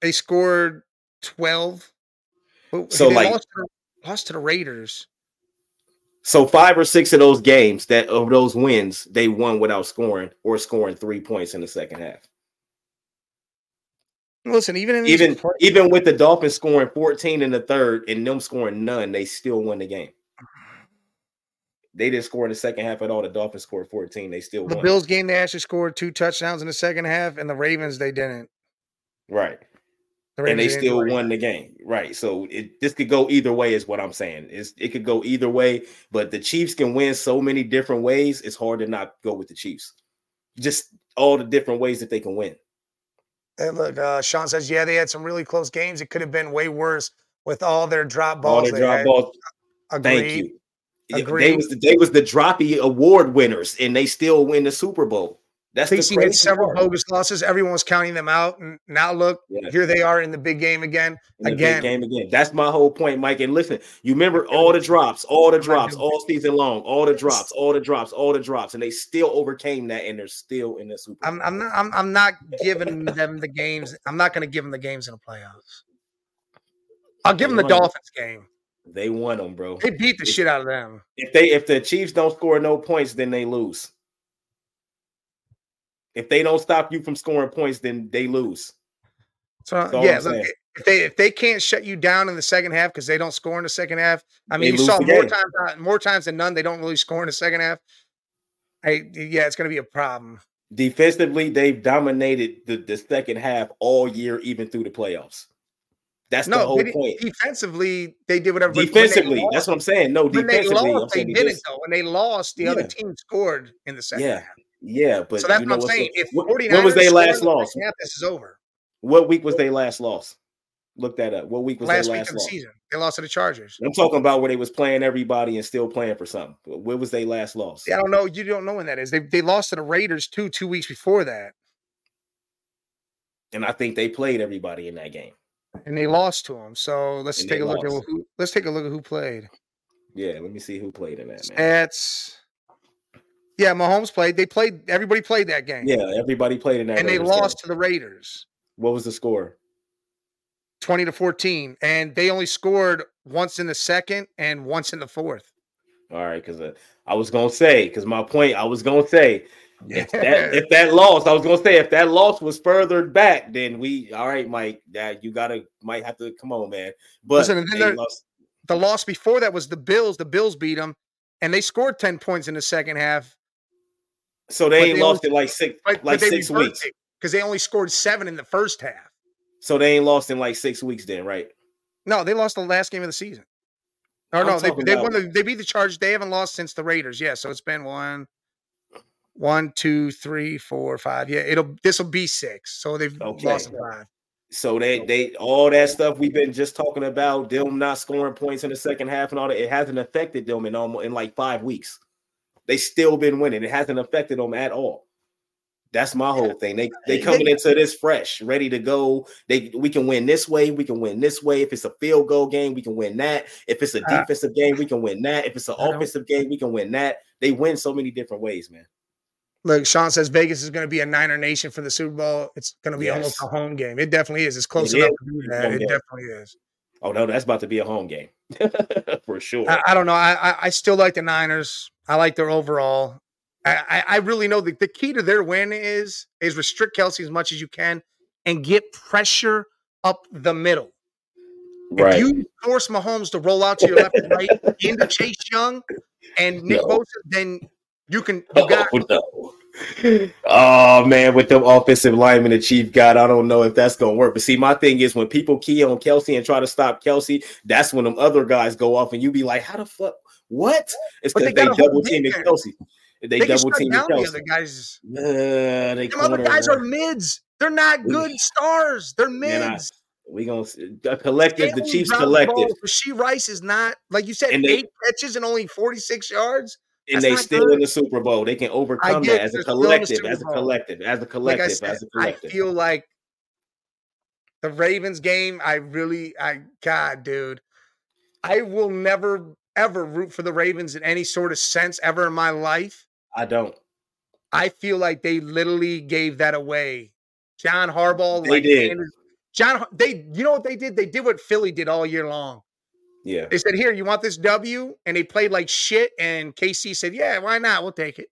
they scored 12. So they like lost to, lost to the Raiders. So five or six of those games that of those wins, they won without scoring or scoring three points in the second half. Listen, even even even with the Dolphins scoring 14 in the third and them scoring none, they still won the game. They didn't score in the second half at all. The Dolphins scored 14. They still the won. Bills game they actually scored two touchdowns in the second half, and the Ravens they didn't. Right. The and they still won the game. Right. So it this could go either way, is what I'm saying. Is it could go either way, but the Chiefs can win so many different ways. It's hard to not go with the Chiefs. Just all the different ways that they can win. And look, uh, Sean says, yeah, they had some really close games. It could have been way worse with all their drop balls. All their drop balls. Agreed. Thank you. Agreed. They was the, they was the droppy award winners, and they still win the Super Bowl. That's KC had several bogus losses. Everyone was counting them out, and now look, yeah. here they are in the big game again. again, game again. That's my whole point, Mike. And listen, you remember all the drops, all the drops, all season long, all the drops, all the drops, all the drops, and they still overcame that, and they're still in the Super. I'm, I'm not. I'm, I'm not giving them the games. I'm not going to give them the games in the playoffs. I'll give they them the Dolphins them. game. They won them, bro. They beat the if, shit out of them. If they if the Chiefs don't score no points, then they lose. If they don't stop you from scoring points, then they lose. So yeah, look, if they if they can't shut you down in the second half because they don't score in the second half, I mean, they you saw more times uh, more times than none they don't really score in the second half. I yeah, it's going to be a problem. Defensively, they've dominated the, the second half all year, even through the playoffs. That's no, the whole point. Defensively, they did whatever. Defensively, that's what I'm saying. No, when defensively, they, lost, they didn't though. When they lost, the yeah. other team scored in the second yeah. half. Yeah, but so that's you know what I'm saying. if when was their last loss? Half, this is over. What week was their last loss? Look that up. What week was last their last week of the season? They lost to the Chargers. I'm talking about where they was playing everybody and still playing for something. Where was they last loss? Yeah, I don't know. You don't know when that is. They they lost to the Raiders too two weeks before that. And I think they played everybody in that game. And they lost to them. So let's and take a look lost. at who. Let's take a look at who played. Yeah, let me see who played in that. Man. Yeah, Mahomes played. They played. Everybody played that game. Yeah, everybody played in that. And Raiders they lost game. to the Raiders. What was the score? Twenty to fourteen, and they only scored once in the second and once in the fourth. All right, because uh, I was gonna say, because my point, I was gonna say, yeah. if that if that loss, I was gonna say, if that loss was further back, then we, all right, Mike, that you gotta might have to come on, man. But Listen, lost. the loss before that was the Bills. The Bills beat them, and they scored ten points in the second half so they ain't they lost only, in like six, but, like but six weeks because they only scored seven in the first half. So they ain't lost in like six weeks, then, right? No, they lost the last game of the season. Or I'm no, they, they won the, they beat the Chargers. They haven't lost since the Raiders. Yeah, so it's been one, one, two, three, four, five. Yeah, it'll this will be six. So they've okay. lost five. So they they all that stuff we've been just talking about, them not scoring points in the second half and all that, it hasn't affected them in almost in like five weeks. They still been winning. It hasn't affected them at all. That's my whole thing. They they coming into this fresh, ready to go. They we can win this way, we can win this way. If it's a field goal game, we can win that. If it's a uh, defensive game, we can win that. If it's an offensive game, we can win that. They win so many different ways, man. Look, Sean says Vegas is going to be a Niner Nation for the Super Bowl. It's going to be yes. almost a home game. It definitely is. It's close it enough is. to do that. It game. definitely is. Oh no, that's about to be a home game for sure. I, I don't know. I, I, I still like the Niners. I like their overall. I, I really know that the key to their win is is restrict Kelce as much as you can and get pressure up the middle. Right. If you force Mahomes to roll out to your left and right into Chase Young and Nick no. Bosa, then you can you oh, got oh, no. Oh man, with them offensive linemen the Chief got, I don't know if that's gonna work. But see, my thing is when people key on Kelce and try to stop Kelce, that's when them other guys go off, and you be like, "How the fuck? What? It's because they, they double team Kelce. They, they double team Kelce. The other guys. Uh, they other guys are mids. They're not good stars. They're mids. we gonna collective. The Chiefs collective. She Rice is not like you said. And eight catches and only forty six yards. And they still good. in the Super Bowl. They can overcome that as a collective. As a collective. As a collective. Like said, as a collective. I feel like the Ravens game. I really. I God, dude. I will never ever root for the Ravens in any sort of sense ever in my life. I don't. I feel like they literally gave that away. John Harbaugh, they like did. John, they, you know what they did? They did what Philly did all year long. Yeah. They said, "Here, you want this W?" And they played like shit. And KC said, "Yeah, why not? We'll take it."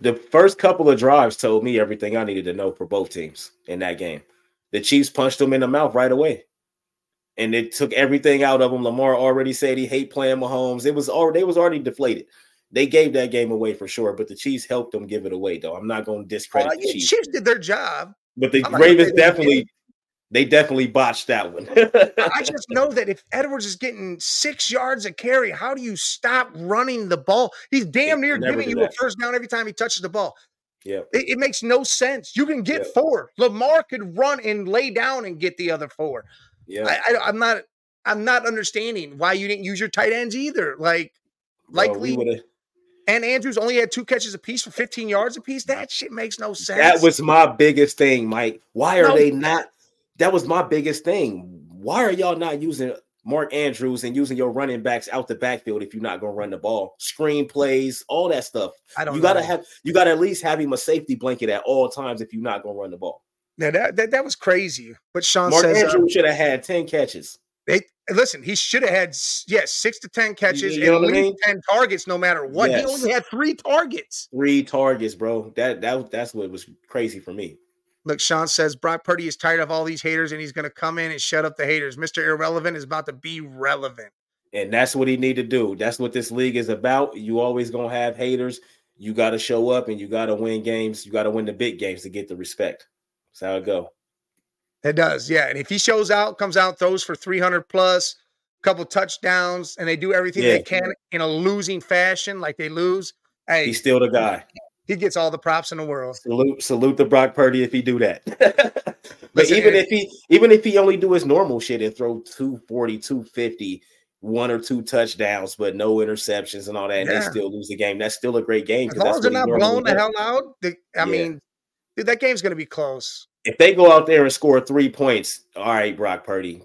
The first couple of drives told me everything I needed to know for both teams in that game. The Chiefs punched them in the mouth right away, and it took everything out of them. Lamar already said he hate playing Mahomes. It was already they was already deflated. They gave that game away for sure, but the Chiefs helped them give it away. Though I'm not going to discredit uh, the Chiefs. Chiefs did their job, but the Ravens definitely they definitely botched that one. I just know that if Edwards is getting six yards a carry, how do you stop running the ball? He's damn near giving you that. a first down every time he touches the ball. Yeah, it, it, makes no sense. You can get yep. four. Lamar could run and lay down and get the other four. Yeah, I, I, am not. I'm not understanding why you didn't use your tight ends either. Like, Likely. and Andrews only had two catches apiece for 15 yards apiece. That shit makes no sense. That was my biggest thing, Mike. Why are no, they not that was my biggest thing. Why are y'all not using Mark Andrews and using your running backs out the backfield if you're not gonna run the ball? Screen plays, all that stuff. I don't. You gotta have. You gotta at least have him a safety blanket at all times if you're not gonna run the ball. Now that that, that was crazy. But Sean Mark says Andrews uh, should have had ten catches. They listen. He should have had yes yeah, six to ten catches you know and at least mean? ten targets, no matter what. Yes. He only had three targets. Three targets, bro. That that that's what was crazy for me. Look, Sean says Brock Purdy is tired of all these haters and he's going to come in and shut up the haters. Mr. Irrelevant is about to be relevant. And that's what he need to do. That's what this league is about. You always going to have haters. You got to show up and you got to win games. You got to win the big games to get the respect. That's how it go. It does. Yeah. And if he shows out, comes out, throws for 300 plus, couple touchdowns, and they do everything yeah. they can in a losing fashion, like they lose. Hey, he's still the guy he gets all the props in the world. Salute, salute the Brock Purdy if he do that. but Listen, even if he even if he only do his normal shit and throw 240, 250, one or two touchdowns, but no interceptions and all that, and yeah. they still lose the game. That's still a great game. As long as they're not blown the hell out, I yeah. mean, dude, that game's gonna be close. If they go out there and score three points, all right, Brock Purdy,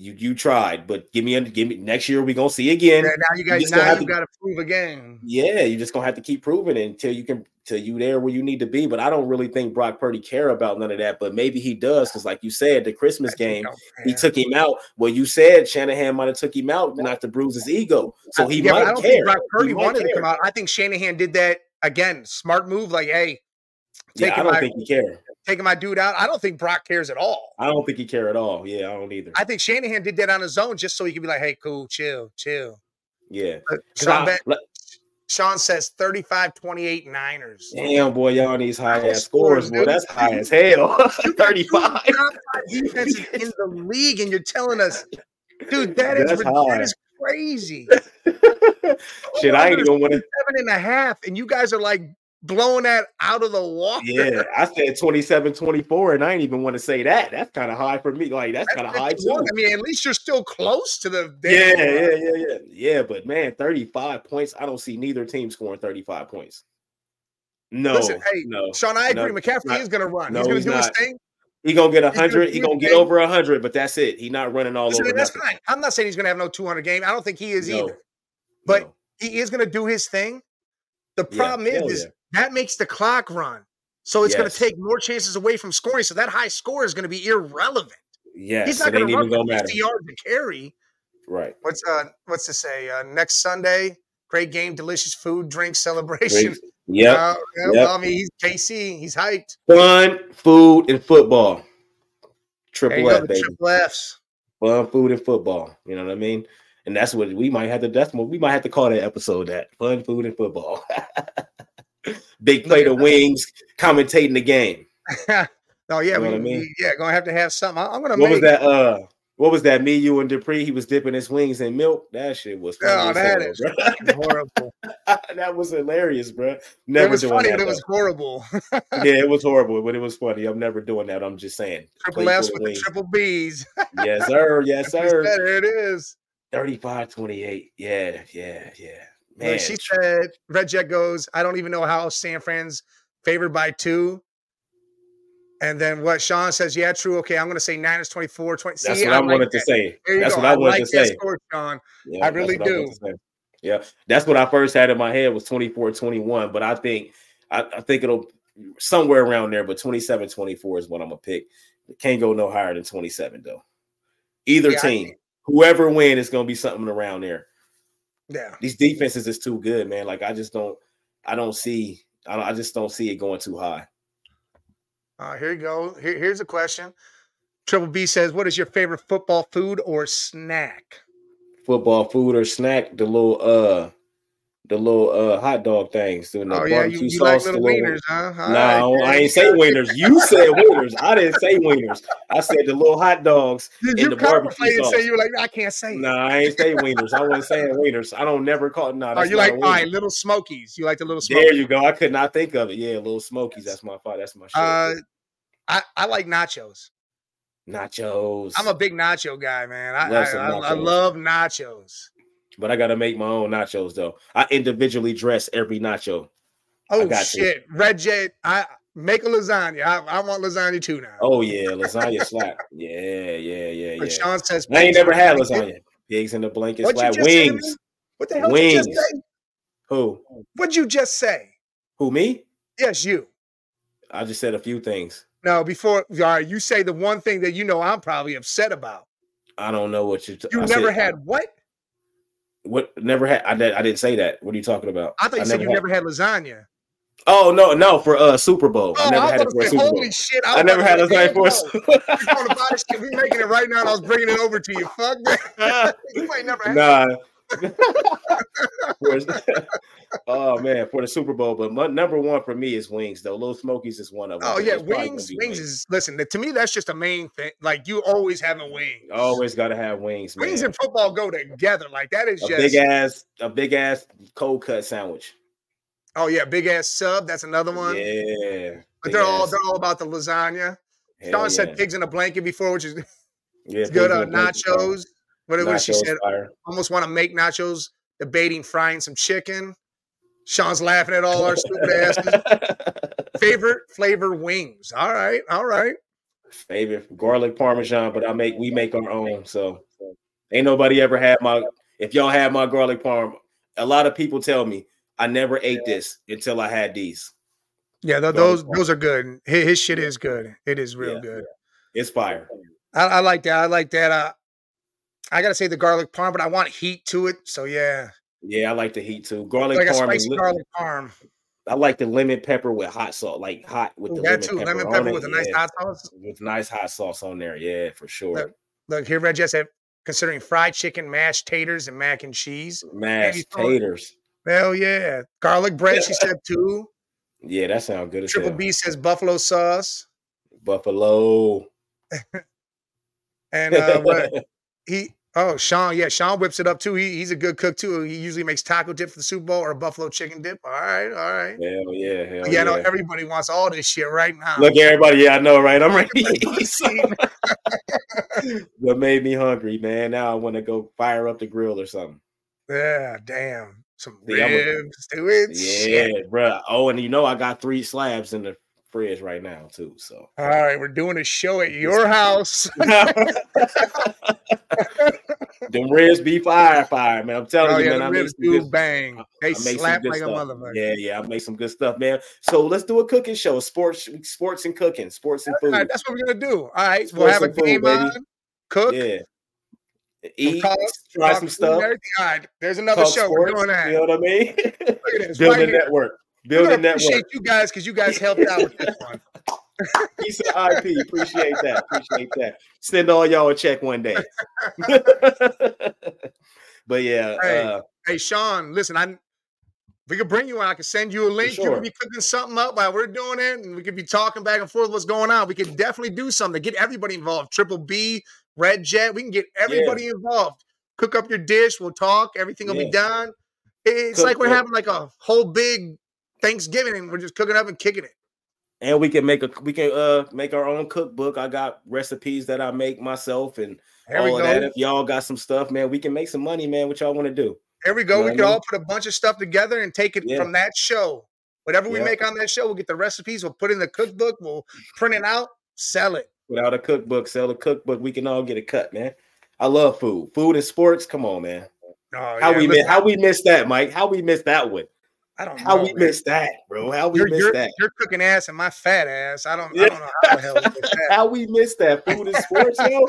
you you tried, but give me a, give me next year we gonna see again. Yeah, now you guys now you got to prove again. Yeah, you're just gonna have to keep proving it until you can till you there where you need to be. But I don't really think Brock Purdy care about none of that. But maybe he does because, like you said, the Christmas game he took him out. Well, you said Shanahan might have took him out not to bruise his ego, so he yeah, might I don't care. Think Brock Purdy wanted care. to come out. I think Shanahan did that again. Smart move, like hey. Yeah, I don't think he cared taking my dude out. I don't think Brock cares at all. I don't think he care at all. Yeah, I don't either. I think Shanahan did that on his own just so he could be like, "Hey, cool, chill, chill." Yeah. Sean, I, Sean says 35-28 Niners. Damn, boy, y'all these high ass scores, boy. That's high as hell. 35. defenses in the league, and you're telling us, dude, that is that is crazy. Shit, I ain't even want to seven and a half, and you guys are like blowing that out of the water. Yeah, I said 27 24, and I ain't even want to say that. That's kind of high for me. Like, that's, that's kind of high too. I mean, at least you're still close to the. Yeah, yeah, yeah, yeah. Yeah, but man, 35 points. I don't see neither team scoring 35 points. No, Listen, hey, no. Sean, I agree. No, McCaffrey not, is going to run. No, he's going to do not. his thing. He gonna get hundred. He gonna get over hundred, but that's it. He's not running all Listen, over. That's fine. I'm not saying he's gonna have no 200 game. I don't think he is no, either. But he is gonna do his thing. The problem yeah, is, is that makes the clock run. So it's yes. going to take more chances away from scoring. So that high score is going to be irrelevant. Yes, he's not going to run for 50 yards to carry. Right. What's uh what's to say? Uh, next Sunday, great game, delicious food, drink, celebration. Yeah. Uh, yep. Well, I mean, he's KC. He's hyped. Fun, food, and football. Triple F, baby. Triple Fs. Fun, food, and football. You know what I mean? And that's what we might have to. That's what we might have to call that episode. That fun, food, and football. big plate of wings, commentating the game. oh yeah, you know we, I mean? yeah, gonna have to have something. I'm gonna. What make... was that? Uh, what was that? Me, you, and Dupree. He was dipping his wings in milk. That shit was. Oh, that is horrible. that was hilarious, bro. Never it was doing funny, that. But it was horrible. yeah, it was horrible, but it was funny. I'm never doing that. I'm just saying. Triple S with the triple B's. yes, sir. Yes, sir. There it is. 35 28. Yeah, yeah, yeah. Man. she said, Red Jet goes, I don't even know how San Fran's favored by two. And then what Sean says, yeah, true. Okay, I'm going to say Niners 24. 20. That's See, what I, I wanted to say. That's go. what I, I wanted like to say. Score, Sean. Yeah, I really do. I yeah, that's what I first had in my head was 24 21. But I think I, I think it'll somewhere around there, but 27 24 is what I'm going to pick. It can't go no higher than 27, though. Either yeah, team whoever win is gonna be something around there. Yeah, these defenses is too good, man. Like I just don't, I don't see, I, don't, I just don't see it going too high. Uh, here you go. Here, here's a question. Triple B says, "What is your favorite football food or snack?" Football food or snack? The little uh the little uh hot dog things. Doing the oh yeah, you, you sauce, like little wieners, huh? no, nah, I ain't say wieners. You said wieners. I didn't say wieners. I said the little hot dogs you, in the barbecue sauce. Say you were like, I can't say. No, nah, I ain't say wieners. I wasn't saying wieners. I don't never call. No, nah, oh, you like all right, little smokies. You like the little. Smokies. There you go. I could not think of it. Yeah, little smokies. That's my fault. That's my shit. Uh, I I like nachos. Nachos. I'm a big nacho guy, man. I I, I, I love nachos but I gotta make my own nachos though. I individually dress every nacho. Oh shit, to. Red Jet, I make a lasagna. I, I want lasagna too now. Oh yeah, lasagna slap. Yeah, yeah, yeah, yeah. Sean says I ain't never had lasagna. Pigs in the blanket what slap. Wings. What the hell Wings. did you just say? Who? What'd you just say? Who me? Yes, you. I just said a few things. No, before all right, you say the one thing that you know I'm probably upset about. I don't know what you. T- you I never said, had what? What never had I, did, I didn't say that. What are you talking about? I thought you I said you had, never had lasagna. Oh no, no, for uh Super Bowl. Oh, I never I had it for say, Super Bowl. Shit, I, I never had lasagna for. We're making it right now, and I was bringing it over to you. Fuck that. you ain't never had. Nah, oh man, for the Super Bowl, but my, number one for me is wings. Though Little Smokies is one of them. Oh yeah, wings, wings. Wings is listen. To me, that's just a main thing. Like you always having wings. Always got to have wings. Man. Wings and football go together. Like that is a just big ass, a big ass cold cut sandwich. Oh yeah, big ass sub. That's another one. Yeah, but they're all they're all about the lasagna. Hell Sean yeah. said pigs in a blanket before, which is yeah, good. Uh, nachos. What, what she said? Fire. Almost want to make nachos, debating frying some chicken. Sean's laughing at all our stupid asses. Favorite flavor wings. All right, all right. Favorite garlic parmesan, but I make we make our own. So ain't nobody ever had my. If y'all had my garlic parm, a lot of people tell me I never ate this until I had these. Yeah, th- those those are good. His, his, shit is good. It is real yeah, good. It's fire. I, I, like that. I like that. Uh, I gotta say the garlic parm, but I want heat to it. So yeah. Yeah, I like the heat too. Garlic like parm. Spicy garlic parm. I like the lemon pepper with hot salt, like hot with Ooh, the lemon too. pepper. Lemon pepper with a nice hot sauce. With nice hot sauce on there, yeah, for sure. Look, look here, Red Jet said considering fried chicken, mashed taters, and mac and cheese. Mashed taters. Hell yeah. Garlic bread, she said too. Yeah, that sounds good. Triple B says buffalo sauce. Buffalo. and uh, what, he Oh, Sean, yeah, Sean whips it up too. He, he's a good cook too. He usually makes taco dip for the Super Bowl or a buffalo chicken dip. All right, all right. Hell yeah, hell yeah. yeah. No, everybody wants all this shit right now. Look, everybody, yeah, I know, right? I'm ready. what made me hungry, man? Now I want to go fire up the grill or something. Yeah, damn. Some ribs, do it. Yeah, shit. bro. Oh, and you know I got three slabs in the fridge right now too. So all right, we're doing a show at your house. Them ribs be fire, fire, man. I'm telling oh, you, yeah, man. I ribs do good, bang. They slap like stuff. a motherfucker. Yeah, yeah. I make some good stuff, man. So let's do a cooking show. Sports, sports and cooking, sports and food. All right, that's what we're gonna do. All right, sports we'll have a game food, on, cook. Yeah. Eat, talk, try some stuff. All right, there's another talk show. Sports, we're doing that. You know what I mean? Build right a network. Build a network. Appreciate you guys because you guys helped out with this one. he said IP. Appreciate that. Appreciate that. Send all y'all a check one day. but yeah. Hey, uh, hey, Sean, listen, I we could bring you on. I could send you a link. Sure. You could be cooking something up while we're doing it, and we could be talking back and forth what's going on. We could definitely do something to get everybody involved. Triple B, Red Jet, we can get everybody yeah. involved. Cook up your dish. We'll talk. Everything will yeah. be done. It's Cook, like we're having like a whole big Thanksgiving, and we're just cooking up and kicking it and we can make a we can uh make our own cookbook. I got recipes that I make myself and there all of that. If y'all got some stuff, man, we can make some money, man. What y'all want to do? There we go. You know we can all put a bunch of stuff together and take it yeah. from that show. Whatever we yeah. make on that show, we'll get the recipes. We'll put in the cookbook. We'll print it out, sell it. Without a cookbook, sell a cookbook. We can all get a cut, man. I love food. Food and sports. Come on, man. Oh, how yeah. we miss, how we missed that, Mike? How we missed that one? I don't how know, we missed that, bro. How we you're, missed you're, that. You're cooking ass and my fat ass. I don't, I don't know how the hell we missed that. how we missed that food and sports, yo.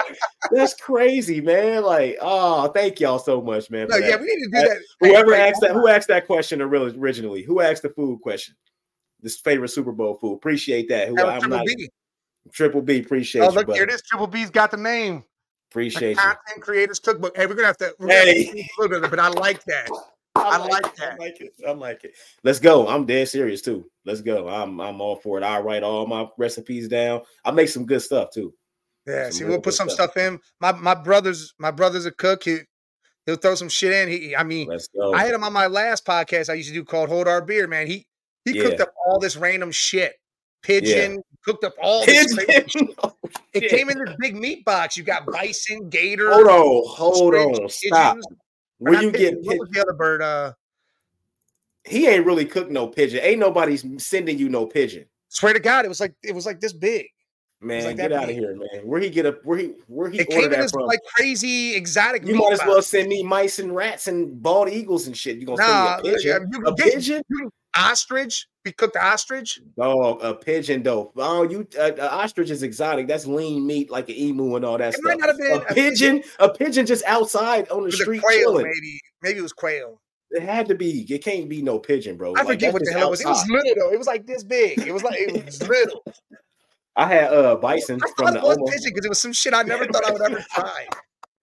That's crazy, man. Like, oh, thank y'all so much, man. No, yeah, we need to do that. Whoever hey, asked that, who asked that question originally? Who asked the food question? This favorite Super Bowl food. Appreciate that. Who I'm Triple not, B. Triple B. Appreciate oh, you. look, here it is. Triple B's got the name. Appreciate the you. Content Creators Cookbook. Hey, we're gonna have to. Hey, a little bit, but I like that. I, I like, that. I like it. I like it. Let's go. I'm dead serious too. Let's go. I'm I'm all for it. I write all my recipes down. I make some good stuff too. Yeah. Some see, we'll put some stuff. stuff in. My my brother's my brother's a cook. He he'll throw some shit in. He I mean, Let's go. I had him on my last podcast I used to do called Hold Our Beer. Man, he he yeah. cooked up all this random shit. Pigeon, yeah. cooked up all this. oh, it came in this big meat box. You got bison, gator. Hold on, hold on, stop. Where you get what was the other bird? Uh, he ain't really cooked no pigeon. Ain't nobody's sending you no pigeon. Swear to God, it was like it was like this big. Man, like get out of here, man. Where he get a where he where he it ordered came that in this from? like crazy exotic. You might as well send me mice and rats and bald eagles and shit. You gonna nah, send me a pigeon? You a get, pigeon? Ostrich? We cooked ostrich? Dog, a pigeon though. Oh, you uh, ostrich is exotic. That's lean meat like an emu and all that it stuff. Might not have been a, pigeon, a pigeon just outside on the street quail, chilling. Maybe, maybe it was quail. It had to be. It can't be no pigeon, bro. I forget what the hell it was. It was little though. It was like this big. It was like it was little. I had uh bison I from it the was pigeon because it was some shit I never thought I would ever try.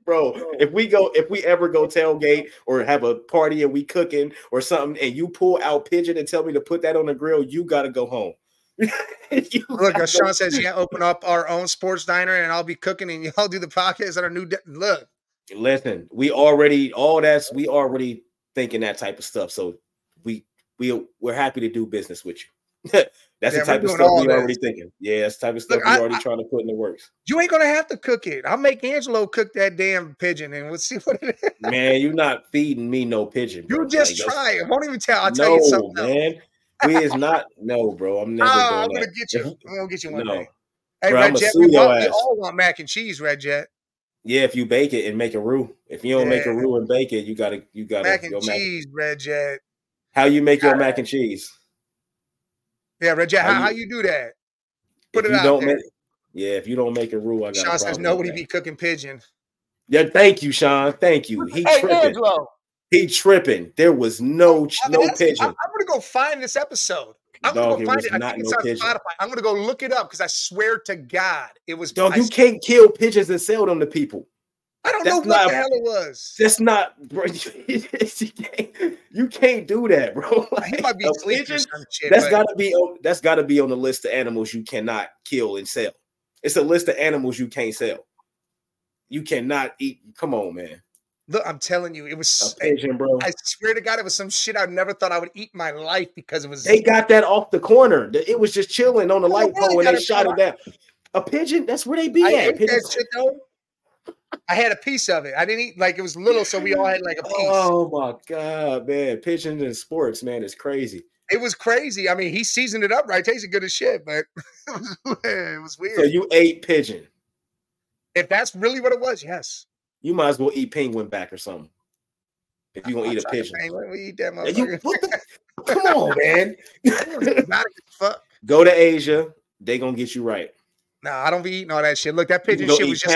Bro, if we go, if we ever go tailgate or have a party and we cooking or something, and you pull out pigeon and tell me to put that on the grill, you gotta go home. look, Sean says, "Yeah, open up our own sports diner, and I'll be cooking, and y'all do the podcast at our new." De- look, listen, we already all that's we already thinking that type of stuff, so we we we're happy to do business with you. That's yeah, the type of stuff we're already thinking. Yeah, that's the type of stuff we're already I, trying to put in the works. You ain't gonna have to cook it. I'll make Angelo cook that damn pigeon and we'll see what it is. Man, you're not feeding me no pigeon. Bro. You just like, try it. Won't even tell. I'll no, tell you something. Man. we is not no, bro. I'm never. Oh, I'm gonna that. get you. I'm gonna get you one no. day. Hey, bro, Red Jet, we, want, we all want mac and cheese, Red Jet. Yeah, if you bake it and make a roux. If you don't yeah. make a roux and bake it, you gotta you gotta mac and cheese, mac. Red Jet. How you make your mac and cheese? Yeah, Reggie, how, how, you, do that? Put it out don't there. Make, yeah, if you don't make a rule, I got. Sean says nobody be cooking pigeon. Yeah, thank you, Sean. Thank you. He hey, tripping. Angelo. He tripping. There was no oh, I mean, no pigeon. I'm, I'm, gonna go find this episode. I'm Dog, gonna go find it. I think it's no on pigeon. Spotify. I'm gonna go look it up because I swear to God, it was. Dog, you can't kill pigeons and sell them to people. I don't that's know what not, the hell it was. That's not, bro. you, can't, you can't do that, bro. Like, he might be pigeon, shit, That's got to be. On, that's got to be on the list of animals you cannot kill and sell. It's a list of animals you can't sell. You cannot eat. Come on, man. Look, I'm telling you, it was a eh, pigeon, bro. I swear to God, it was some shit I never thought I would eat in my life because it was. They got that off the corner. It was just chilling on the light pole and they shot it down. A pigeon. That's where they be I at. That shit, though. I had a piece of it. I didn't eat like it was little, so we all had like a piece. Oh my god, man! Pigeons in sports, man, is crazy. It was crazy. I mean, he seasoned it up right, tasted good as shit, but it was weird. So you ate pigeon. If that's really what it was, yes. You might as well eat penguin back or something. If you gonna eat a pigeon, penguin, we eat that motherfucker. You, come on, man. fuck. Go to Asia. They gonna get you right. No, nah, I don't be eating all that shit. Look, that pigeon shit was just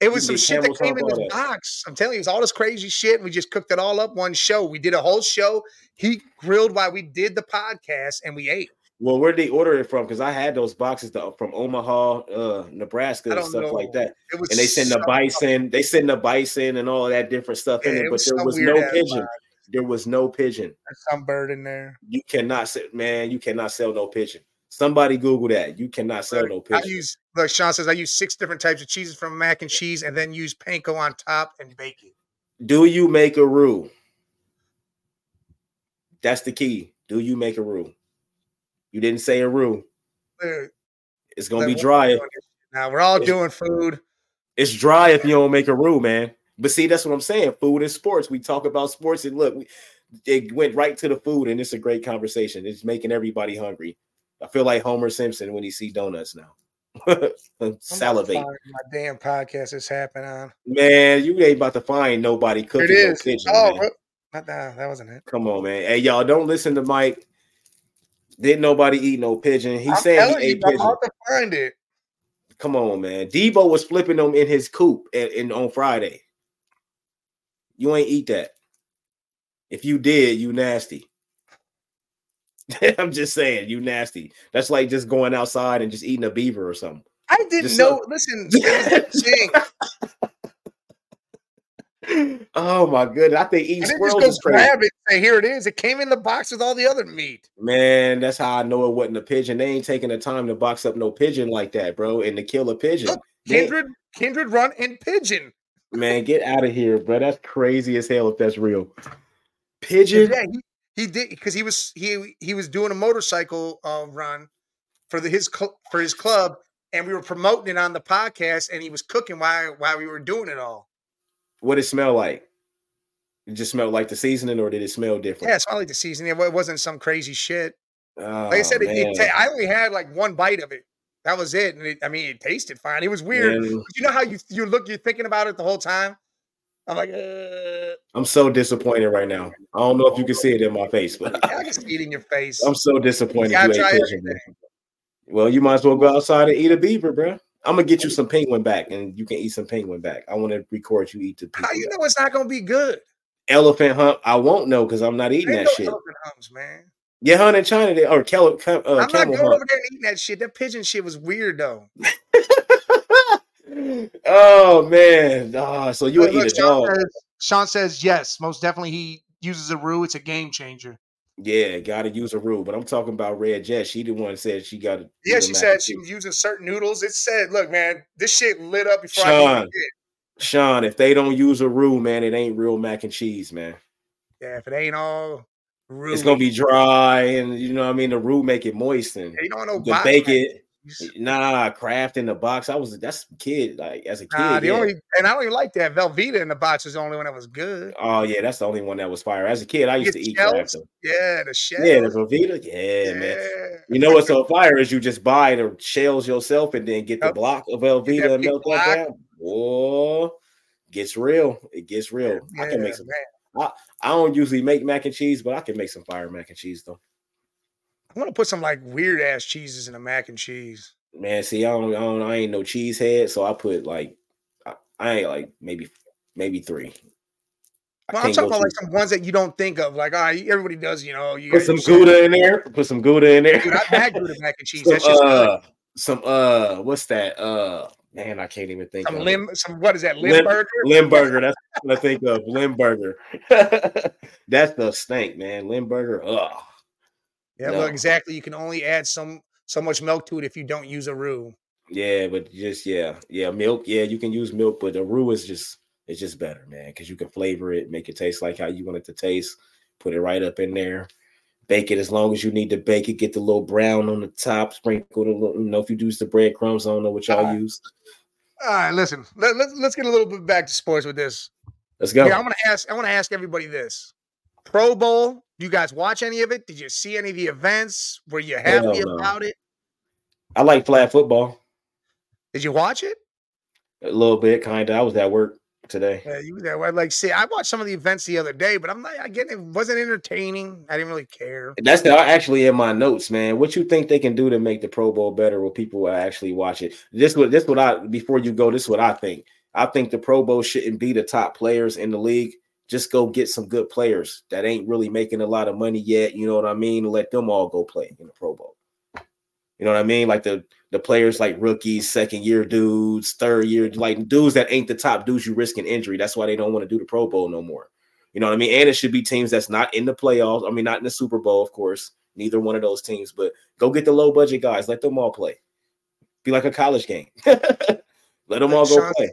it was some shit that came in this box. I'm telling you, it was all this crazy shit. We just cooked it all up one show. We did a whole show. He grilled while we did the podcast, and we ate. Well, where did they order it from? Because I had those boxes to, from Omaha, uh, Nebraska, and stuff know. like that. and they send the bison, they send the bison and all that different stuff yeah, in it, it but there was no pigeon. There was no pigeon. There's some bird in there. You cannot, man. You cannot sell no pigeon. Somebody Google that. You cannot sell no pigeon. I use like Sean says. I use six different types of cheeses from mac and cheese, and then use panko on top and bake it. Do you make a roux? That's the key. Do you make a roux? You didn't say a roux. It's gonna be dry. Now we're all it's, doing food. It's dry if you don't make a roux, man. But see, that's what I'm saying. Food and sports. We talk about sports, and look, we, it went right to the food, and it's a great conversation. It's making everybody hungry. I feel like Homer Simpson when he see donuts now. Salivate. My damn podcast is happening. Man, you ain't about to find nobody cooking. It is. No pigeon, oh, Not that. That wasn't it. Come on, man. Hey, y'all, don't listen to Mike. Didn't nobody eat no pigeon? He said he ate pigeon. I'm to find it. Come on, man. Deebo was flipping them in his coop and, and on Friday. You ain't eat that. If you did, you nasty. I'm just saying, you nasty. That's like just going outside and just eating a beaver or something. I didn't just know. Listen, oh my goodness! I think eating squirrels just go grab it. Say, here it is. It came in the box with all the other meat. Man, that's how I know it wasn't a pigeon. They ain't taking the time to box up no pigeon like that, bro, and to kill a pigeon. Look, kindred, they, kindred, run and pigeon. Man, get out of here, bro. That's crazy as hell if that's real. Pigeon. Yeah, he, he did because he was he he was doing a motorcycle uh, run for the his cl- for his club, and we were promoting it on the podcast, and he was cooking while while we were doing it all. What did it smell like? It just smelled like the seasoning, or did it smell different? Yeah, it smelled like the seasoning. It wasn't some crazy shit. Oh, like I said, it, it I only had like one bite of it. That was it, and it, I mean, it tasted fine. It was weird. Man. You know how you you look, you're thinking about it the whole time. I'm like, uh, I'm so disappointed right now. I don't know if you can see it in my face, but I can see it in your face. I'm so disappointed. You you well, you might as well go outside and eat a beaver, bro. I'm gonna get you some penguin back, and you can eat some penguin back. I want to record you eat the. How you know it's not gonna be good? Elephant hump. I won't know because I'm not eating that no shit. Elephant humps, man. Yeah, hunt in China they, or kel, uh, I'm not going hump. over there and eating that shit. That pigeon shit was weird though. oh man, oh, so you would eat a Sean dog? Says, Sean says yes, most definitely. He uses a roux. It's a game changer. Yeah, got to use a roux. But I'm talking about Red Jet. She the one said she got it. Yeah, she said she was using certain noodles. It said, "Look, man, this shit lit up before Sean, I Sean, if they don't use a roux, man, it ain't real mac and cheese, man. Yeah, if it ain't all roux, it's gonna be dry, and you know what I mean. The roux make it moist, and you don't know the bake it. Eh, nah, Kraft in the box. I was that's kid like as a kid. Nah, the yeah. only and I don't even like that Velveeta in the box was the only one that was good. Oh yeah, that's the only one that was fire. As a kid, I used to eat Kraft. Yeah, the shells. Yeah, the Velveeta. Yeah, yeah, man. You know what's so fire is you just buy the shells yourself and then get the block of Velveeta and melt that down. Whoa, gets real. It gets real. Yeah, I can make some. I, I don't usually make mac and cheese, but I can make some fire mac and cheese though. I want to put some like weird ass cheeses in a mac and cheese. Man, see, I don't, I don't, I ain't no cheese head, so I put like, I, I ain't like maybe, maybe three. Well, I'm talking about like some ones that you don't think of. Like, all right, everybody does, you know. You put some Gouda in there. Put some Gouda in there. Dude, I had Gouda mac and cheese. Some, That's just uh, some uh, what's that? Uh, man, I can't even think. Some limb. It. Some what is that? Limburger. Limburger. That's what I think of. Limburger. That's the stink, man. Limburger. Ugh. Yeah, no. look, exactly. You can only add some so much milk to it if you don't use a roux. Yeah, but just yeah, yeah, milk. Yeah, you can use milk, but the roux is just it's just better, man, because you can flavor it, make it taste like how you want it to taste. Put it right up in there. Bake it as long as you need to bake it. Get the little brown on the top. Sprinkle the little, you know, if you use the breadcrumbs, I don't know what y'all all use. All right, listen. Let, let, let's get a little bit back to sports with this. Let's go. Yeah, I'm gonna ask. I want to ask everybody this: Pro Bowl. Do you guys watch any of it? Did you see any of the events? Were you happy about it? I like flag football. Did you watch it? A little bit, kind of. I was at work today. Yeah, you there? I like see. I watched some of the events the other day, but I'm not. I get it wasn't entertaining. I didn't really care. That's the, actually in my notes, man. What you think they can do to make the Pro Bowl better? Where people actually watch it? This what this what I before you go. This is what I think. I think the Pro Bowl shouldn't be the top players in the league. Just go get some good players that ain't really making a lot of money yet. You know what I mean? Let them all go play in the Pro Bowl. You know what I mean? Like the the players like rookies, second year dudes, third year, like dudes that ain't the top dudes you risking injury. That's why they don't want to do the Pro Bowl no more. You know what I mean? And it should be teams that's not in the playoffs. I mean, not in the Super Bowl, of course. Neither one of those teams, but go get the low budget guys. Let them all play. Be like a college game. Let them all go Sean, play.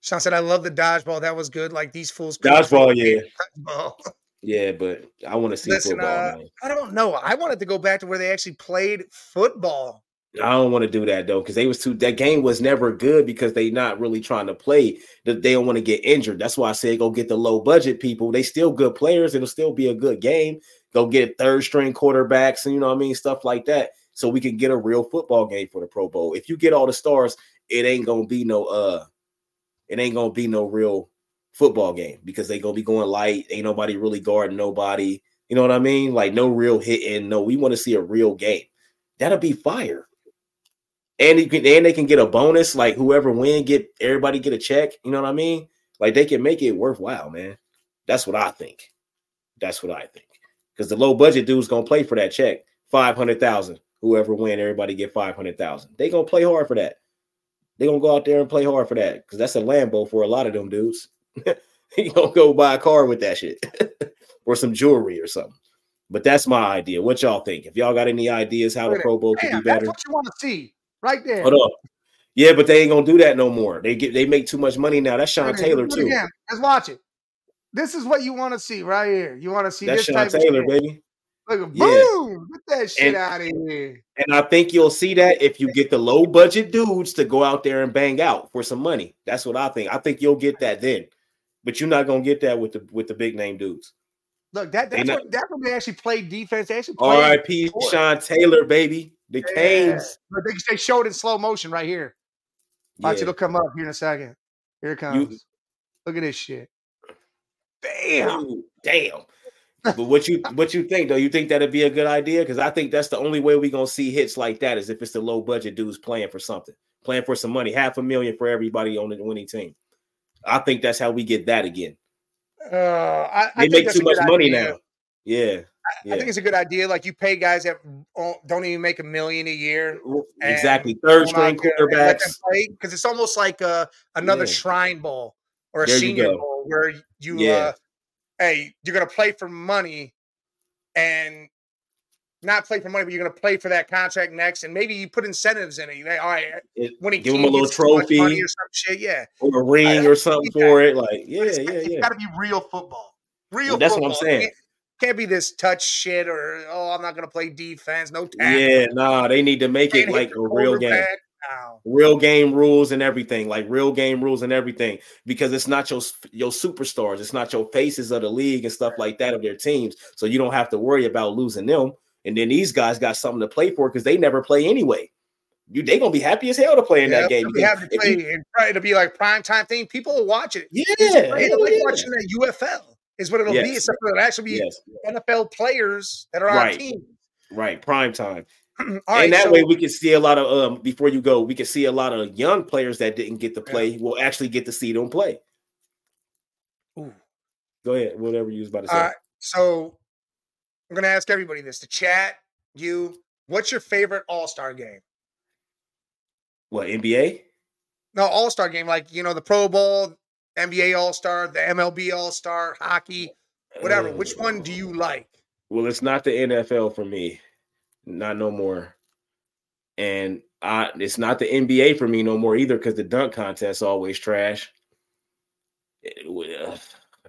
Sean said, "I love the dodgeball. That was good. Like these fools. Dodgeball, yeah. Dodgeball. Yeah, but I want to see Listen, football. Uh, I don't know. I wanted to go back to where they actually played football. I don't want to do that though, because they was too. That game was never good because they not really trying to play. That they don't want to get injured. That's why I said go get the low budget people. They still good players. It'll still be a good game. Go get third string quarterbacks and you know what I mean stuff like that, so we can get a real football game for the Pro Bowl. If you get all the stars, it ain't gonna be no uh, it ain't gonna be no real football game because they gonna be going light. Ain't nobody really guarding nobody. You know what I mean? Like no real hitting. No, we want to see a real game. That'll be fire. And you can and they can get a bonus. Like whoever win, get everybody get a check. You know what I mean? Like they can make it worthwhile, man. That's what I think. That's what I think. Because the low budget dude's gonna play for that check. Five hundred thousand. Whoever win, everybody get five hundred thousand. They gonna play hard for that. They gonna go out there and play hard for that because that's a Lambo for a lot of them dudes. you gonna go buy a car with that shit or some jewelry or something. But that's my idea. What y'all think? If y'all got any ideas how the Pro Bowl could be better, that's what you want to see right there. Hold on. Yeah, but they ain't gonna do that no more. They get they make too much money now. That's Sean Taylor too. Again. Let's watch it. This is what you want to see right here. You want to see that's this Sean Taylor, baby. Look, boom! Get that shit and, out of here. And I think you'll see that if you get the low budget dudes to go out there and bang out for some money. That's what I think. I think you'll get that then, but you're not gonna get that with the with the big name dudes. Look, that that's, not, what, that's when they actually play defense. They actually R.I.P. Sean Taylor, baby. The yeah. Canes. But they, they showed in slow motion right here. Watch yeah. it'll come up here in a second. Here it comes. You, Look at this shit. Damn. Ooh, damn. But what you what you think though? You think that'd be a good idea? Because I think that's the only way we're gonna see hits like that is if it's the low budget dudes playing for something, playing for some money, half a million for everybody on the winning team. I think that's how we get that again. Uh, I, they I make too much money now. Yeah. I, I, think it's a good idea. Like you pay guys that don't even make a million a year. Exactly. Third string quarterbacks. Because it's almost like a, another yeah. shrine bowl or a there senior bowl where you yeah. uh, hey, you're gonna play for money and not play for money, but you're going to play for that contract next, and maybe you put incentives in it. You all right, when he give him a little trophy or some shit, yeah, or a ring or something for it. Like, yeah, yeah, yeah. It's got to be real football. Real. Well, that's football. what I'm saying. Can't, can't, be this touch shit or oh, I'm not going to play defense. No tackle. Yeah, nah, they need to make it like a real game. Real game rules and everything, like real game rules and everything, because it's not your your superstars, it's not your faces of the league and stuff like that of their teams. So you don't have to worry about losing them. And then these guys got something to play for because they never play anyway. You they gonna be happy as hell to play in yeah, that game. Be happy to play you, and try to be like prime time thing. People will watch it. Yeah, it's like yeah. watching that UFL is what it'll yes. be. Except for it'll actually be yes. NFL players that are right. on team. Right, prime time. and right, that so, way we can see a lot of um before you go, we can see a lot of young players that didn't get to play yeah. will actually get to see them play. Ooh. Go ahead, whatever you was about to say. So I'm going to ask everybody this: the chat, you, what's your favorite All Star game? What NBA? No, All Star game, like you know the Pro Bowl, NBA All Star, the MLB All Star, hockey, whatever. Uh, Which one do you like? Well, it's not the NFL for me, not no more, and I it's not the NBA for me no more either because the dunk contest always trash. It, uh,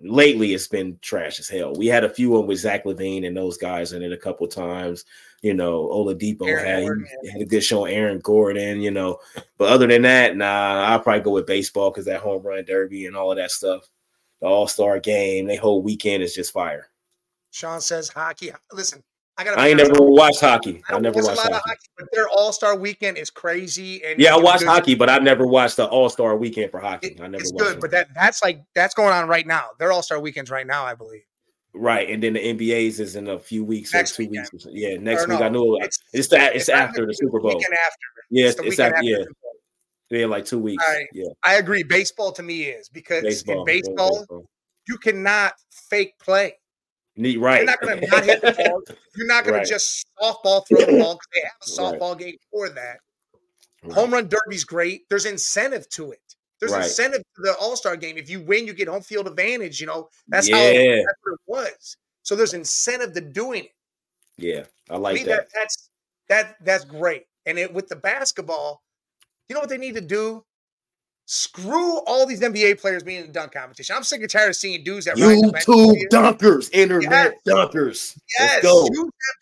lately it's been trash as hell. We had a few of them with Zach LaVine and those guys in it a couple times. You know, Oladipo had, had a good show. Aaron Gordon, you know, but other than that, nah, I'll probably go with baseball because that home run derby and all of that stuff. The All Star game, the whole weekend is just fire. Sean says hockey. Listen, I got. I ain't never watched hockey. I, I never watched hockey. hockey. But their All Star Weekend is crazy. And yeah, I watched hockey, but I've never watched the All Star Weekend for hockey. It, I never. It's good, it. but that that's like that's going on right now. Their All Star Weekends right now, I believe. Right, and then the NBA's is in a few weeks next or two weekend. weeks. Yeah, next or week. I know it's it's that it's, it's after the Super Bowl. Weekend after. Yeah, it's, it's after, yeah. Yeah, like two weeks. I, yeah, I agree. Baseball to me is because baseball, in baseball, baseball, you cannot fake play. Neat, right. You're not going to not hit the ball. You're not going right. to just softball throw the ball because they have a softball right. game for that. Right. Home run derby's great. There's incentive to it. There's incentive to the All Star game. If you win, you get home field advantage. You know that's yeah. how that's what it was. So there's incentive to doing it. Yeah, I like that. that. That's that that's great. And it with the basketball, you know what they need to do? Screw all these NBA players being in the dunk competition. I'm sick and tired of seeing dudes that YouTube dunkers, internet yes. dunkers. Yes,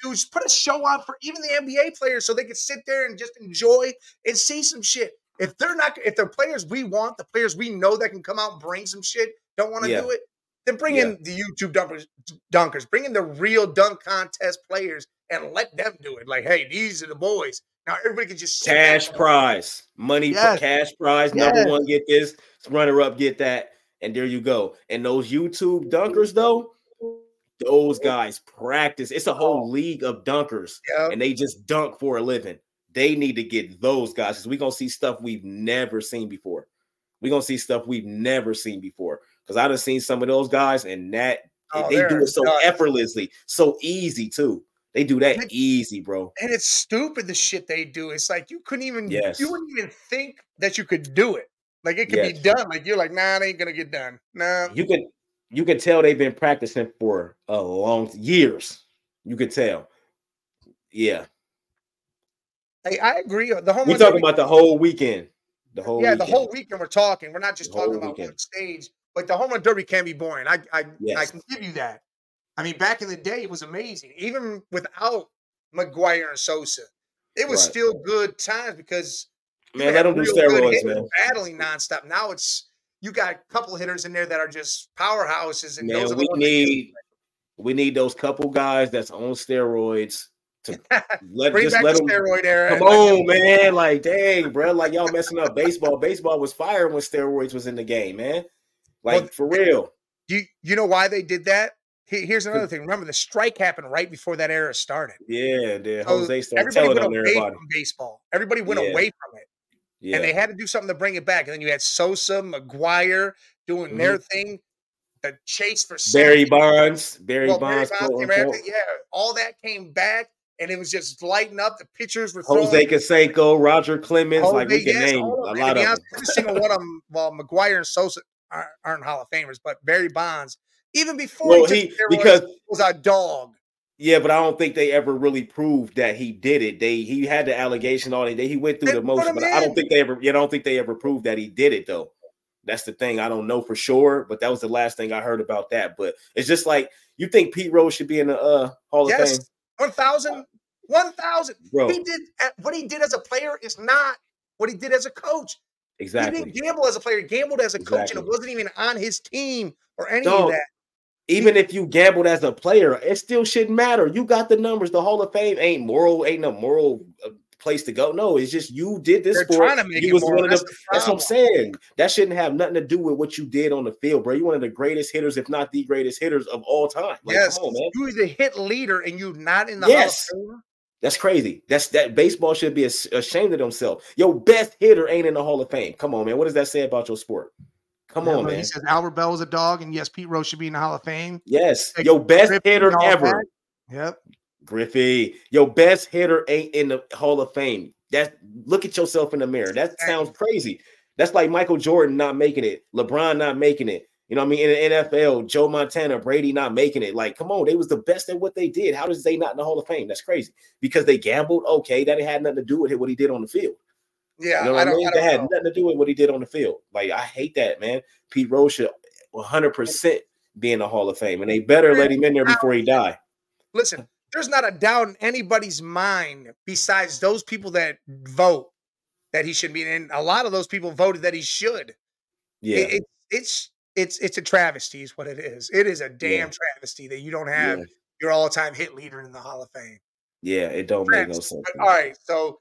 dudes put a show on for even the NBA players so they can sit there and just enjoy and see some shit. If they're not, if the players we want, the players we know that can come out and bring some shit, don't want to yeah. do it, then bring yeah. in the YouTube dunkers, dunkers, bring in the real dunk contest players and let them do it. Like, hey, these are the boys. Now everybody can just cash prize, money yes. for cash prize. Yes. Number one get this, runner up get that, and there you go. And those YouTube dunkers, though, those guys practice. It's a oh. whole oh. league of dunkers, yep. and they just dunk for a living. They need to get those guys because we're gonna see stuff we've never seen before. We're gonna see stuff we've never seen before. Because I've seen some of those guys, and that oh, they do it so effortlessly, so easy too. They do that and easy, bro. And it's stupid the shit they do. It's like you couldn't even yes. you wouldn't even think that you could do it. Like it could yes. be done. Like you're like, nah, it ain't gonna get done. Nah. You can you can tell they've been practicing for a long years. You could tell. Yeah. Hey, I agree. The home we're talking about the whole weekend. The whole yeah, weekend. the whole weekend we're talking. We're not just the talking about weekend. one stage, but the home run derby can be boring. I I, yes. I can give you that. I mean, back in the day, it was amazing. Even without McGwire and Sosa, it was right. still good times because man, let them do steroids, man. Battling nonstop. Now it's you got a couple hitters in there that are just powerhouses, and man, we need we need those couple guys that's on steroids to let Bring just let them steroid era. Come on, man! Like, dang, bro, like y'all messing up baseball. Baseball was fire when steroids was in the game, man. Like well, for real. You you know why they did that? Here's another thing. Remember, the strike happened right before that era started. Yeah, the Jose started everybody went away everybody. from baseball. Everybody went yeah. away from it, yeah. and they had to do something to bring it back. And then you had Sosa, McGwire doing mm-hmm. their thing. The chase for Barry Bonds, Barry well, Bonds, Barry Bonds yeah, all that came back, and it was just lighting up. The pitchers were Jose Canseco, Roger Clemens, Jose, like we can yes, name a lot of honest, Every single one of them. Well, McGwire and Sosa aren't, aren't Hall of Famers, but Barry Bonds even before well, he, he because was a dog. Yeah, but I don't think they ever really proved that he did it. They he had the allegation on it. He went through they the motion, but in. I don't think they ever. You don't think they ever proved that he did it though. That's the thing. I don't know for sure, but that was the last thing I heard about that. But it's just like you think Pete Rose should be in the uh, Hall yes, of Fame. One thousand, one thousand. He did what he did as a player is not what he did as a coach. Exactly. He didn't gamble as a player. He gambled as a exactly. coach, and it wasn't even on his team or any of that even if you gambled as a player, it still shouldn't matter. You got the numbers. The Hall of Fame ain't moral, ain't no moral uh, place to go. No, it's just you did this They're sport. Trying to make you was one of the, that's, that's what I'm saying. That shouldn't have nothing to do with what you did on the field, bro. You're one of the greatest hitters, if not the greatest hitters of all time. Like, yes, on, man. you the hit leader, and you're not in the yes. Hall of Fame. That's crazy. That's that baseball should be ashamed of themselves. Your best hitter ain't in the Hall of Fame. Come on, man. What does that say about your sport? Come yeah, on, man. He says Albert Belle is a dog, and yes, Pete Rose should be in the Hall of Fame. Yes, like, your best Griffey hitter ever. Yep. Griffey, your best hitter ain't in the Hall of Fame. That look at yourself in the mirror. That sounds crazy. That's like Michael Jordan not making it, LeBron not making it. You know what I mean? In the NFL, Joe Montana, Brady not making it. Like, come on, they was the best at what they did. How does they not in the Hall of Fame? That's crazy. Because they gambled. Okay, that it had nothing to do with it, what he did on the field. Yeah, you know what I, I mean? That had nothing to do with what he did on the field. Like I hate that, man. Pete Rose should 100 percent be in the Hall of Fame, and they better let him in there before he die. Listen, there's not a doubt in anybody's mind besides those people that vote that he should be in. A lot of those people voted that he should. Yeah, it, it, it's it's it's a travesty, is what it is. It is a damn yeah. travesty that you don't have yeah. your all-time hit leader in the Hall of Fame. Yeah, it don't travesty. make no sense. But, all right, so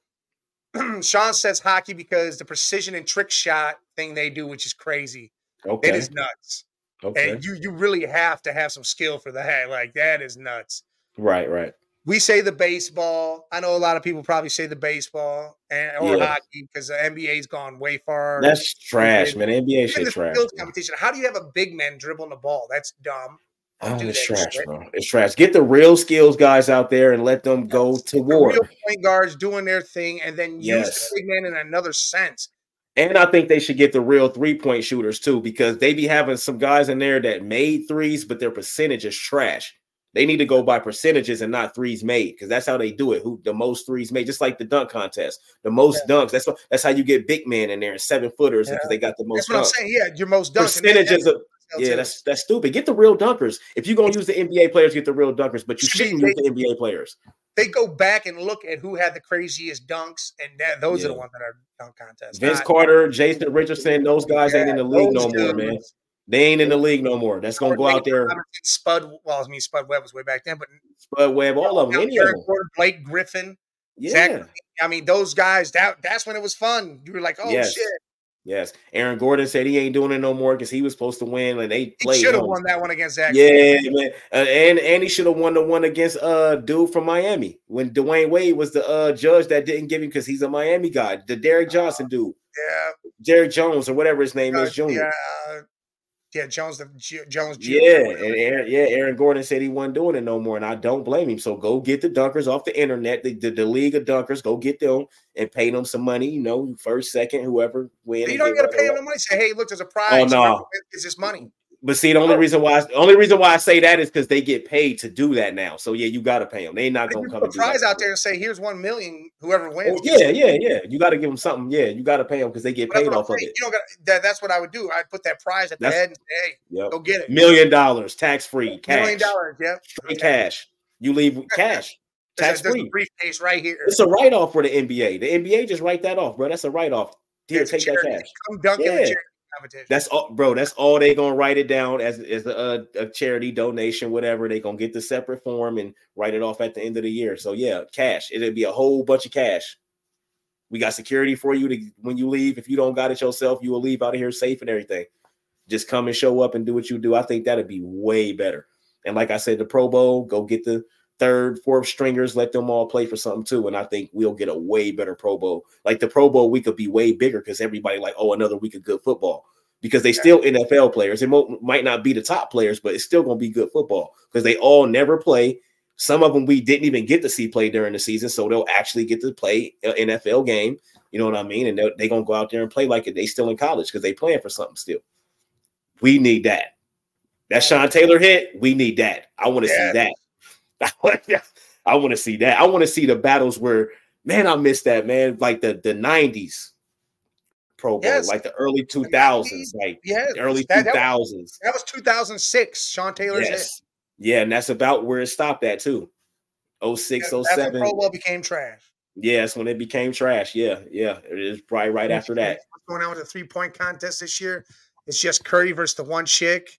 Sean says hockey because the precision and trick shot thing they do, which is crazy. Okay. It is nuts. Okay. And you you really have to have some skill for that. Like that is nuts. Right, right. We say the baseball. I know a lot of people probably say the baseball and or yeah. hockey because the NBA's gone way far. That's trash, man. NBA shit trash. Competition. How do you have a big man dribbling the ball? That's dumb. Oh, it's trash, shit. bro. It's trash. Get the real skills guys out there and let them go to war. Real point guards doing their thing, and then yes. use the big man in another sense. And I think they should get the real three point shooters too, because they be having some guys in there that made threes, but their percentage is trash. They need to go by percentages and not threes made, because that's how they do it. Who the most threes made, just like the dunk contest, the most yeah. dunks. That's what that's how you get big men in there and seven footers because yeah. they got the most. That's what dunks. I'm saying. Yeah, your most dunks. Percentages of yeah, that's that's stupid. Get the real dunkers. If you're gonna use the NBA players, get the real dunkers, but you shouldn't use the NBA players. They go back and look at who had the craziest dunks, and that, those yeah. are the ones that are dunk contests. Vince not, Carter, Jason Richardson, those guys yeah, ain't in the league no more, man. They ain't in the league no more. That's gonna go out there. Spud, well, I mean, Spud Webb was way back then, but Spud Webb, all of them, any of them. Blake Griffin, yeah. Zach, I mean, those guys. That that's when it was fun. You were like, oh yes. shit, Yes, Aaron Gordon said he ain't doing it no more because he was supposed to win, and they played. Should have won that one against Zach. Yeah, man, uh, and and he should have won the one against uh dude from Miami when Dwyane Wade was the uh judge that didn't give him because he's a Miami guy, the Derrick Johnson dude. Yeah, Derrick Jones or whatever his name uh, is, Junior. Yeah, yeah, Jones, the Jones. Jr. Yeah, and Aaron, yeah, Aaron Gordon said he wasn't doing it no more, and I don't blame him. So go get the dunkers off the internet, the, the, the league of dunkers. Go get them and pay them some money. You know, first, second, whoever win. You don't got to pay them the money. Say, hey, look, there's a oh, prize. Oh no, it's this money. But see, the only oh. reason why the only reason why I say that is because they get paid to do that now. So yeah, you got to pay them. They ain't not gonna come. Put prize out there and say, "Here's one million. Whoever oh, wins." Oh, yeah, yeah, yeah. You got to give them something. Yeah, you got to pay them because they get paid off of it. You know, that, that's what I would do. I'd put that prize at the head and say, "Hey, yep. go get it." Million dollars, tax free, cash. Million dollars, yeah, straight cash. You leave cash. Tax free briefcase right here. It's a write off for the NBA. The NBA just write that off, bro. That's a write off. Here, take that cash. Come dunk yeah That's all, bro. That's all they gonna write it down as as a, a, charity donation, whatever. They gonna get the separate form and write it off at the end of the year. So yeah, cash. It'll be a whole bunch of cash. We got security for you to when you leave. If you don't got it yourself, you will leave out of here safe and everything. Just come and show up and do what you do. I think that'd be way better. And like I said, the Pro Bowl, go get the third, fourth stringers, let them all play for something too. And I think we'll get a way better Pro Bowl. Like the Pro Bowl, we could be way bigger because everybody like, oh, another week of good football. Because they still NFL players. It might not be the top players, but it's still going to be good football because they all never play. Some of them we didn't even get to see play during the season, so they'll actually get to play an NFL game. You know what I mean? And they're, they're going to go out there and play like they still in college because they playing for something still. We need that. That Sean Taylor hit, we need that. I want to yeah. see that. I want to see that. I want to see the battles where, man, I miss that, man. Like the the '90s Pro Bowl, yes. like the early 2000s, like yes. early 2000s. That was 2006. Sean Taylor's yes. Yeah, and that's about where it stopped at too. 06, yeah, 07. Pro Bowl became trash. Yeah, that's when it became trash. Yeah, yeah. It is probably right after that. What's going on with the three point contest this year? It's just Curry versus the one chick.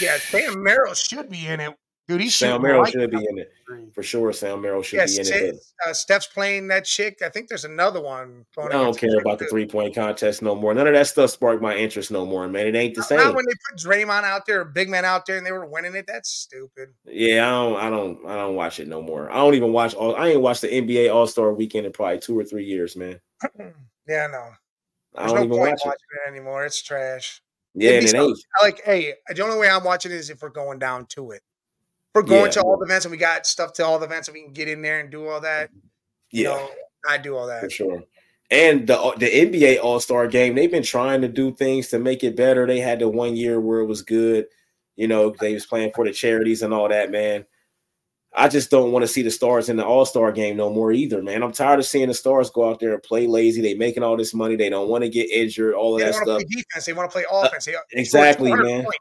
Yeah, Sam Merrill should be in it Dude, he Sam Merrill should be in it for sure. Sam Merrill should yes, be in it. Uh, Steph's playing that chick. I think there's another one. I don't care about the three point contest no more. None of that stuff sparked my interest no more, man. It ain't the same. Not when they put Draymond out there, big man out there, and they were winning it. That's stupid. Yeah, I don't, I don't, I don't watch it no more. I don't even watch all. I ain't watched the NBA All Star Weekend in probably two or three years, man. yeah, no. There's I don't no even watch it. it. anymore. It's trash. Yeah, it ain't. Like, hey, the only way I'm watching it is if we're going down to it we're going yeah. to all the events and we got stuff to all the events and we can get in there and do all that. Yeah, you know, I do all that for sure. And the the NBA All Star Game, they've been trying to do things to make it better. They had the one year where it was good. You know, they was playing for the charities and all that, man. I just don't want to see the stars in the All Star game no more either, man. I'm tired of seeing the stars go out there and play lazy. They making all this money. They don't want to get injured. All of they that stuff. Play defense. They want to play offense. Uh, exactly, man. Points.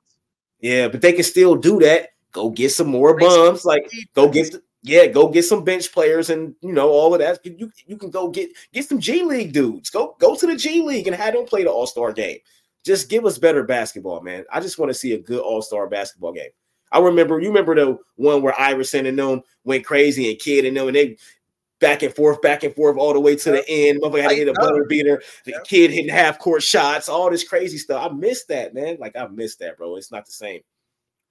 Yeah, but they can still do that go get some more bums. Like go get yeah, go get some bench players and you know all of that. You you can go get get some G League dudes. Go go to the G League and have them play the All Star game. Just give us better basketball, man. I just want to see a good All Star basketball game. I remember you remember the one where Iverson and them went crazy and Kidd and them and they back and forth, back and forth all the way to the end. Motherfucker had to hit a buzzer beater. The Kidd hitting half court shots, all this crazy stuff. I miss that, man. Like I miss that, bro. It's not the same.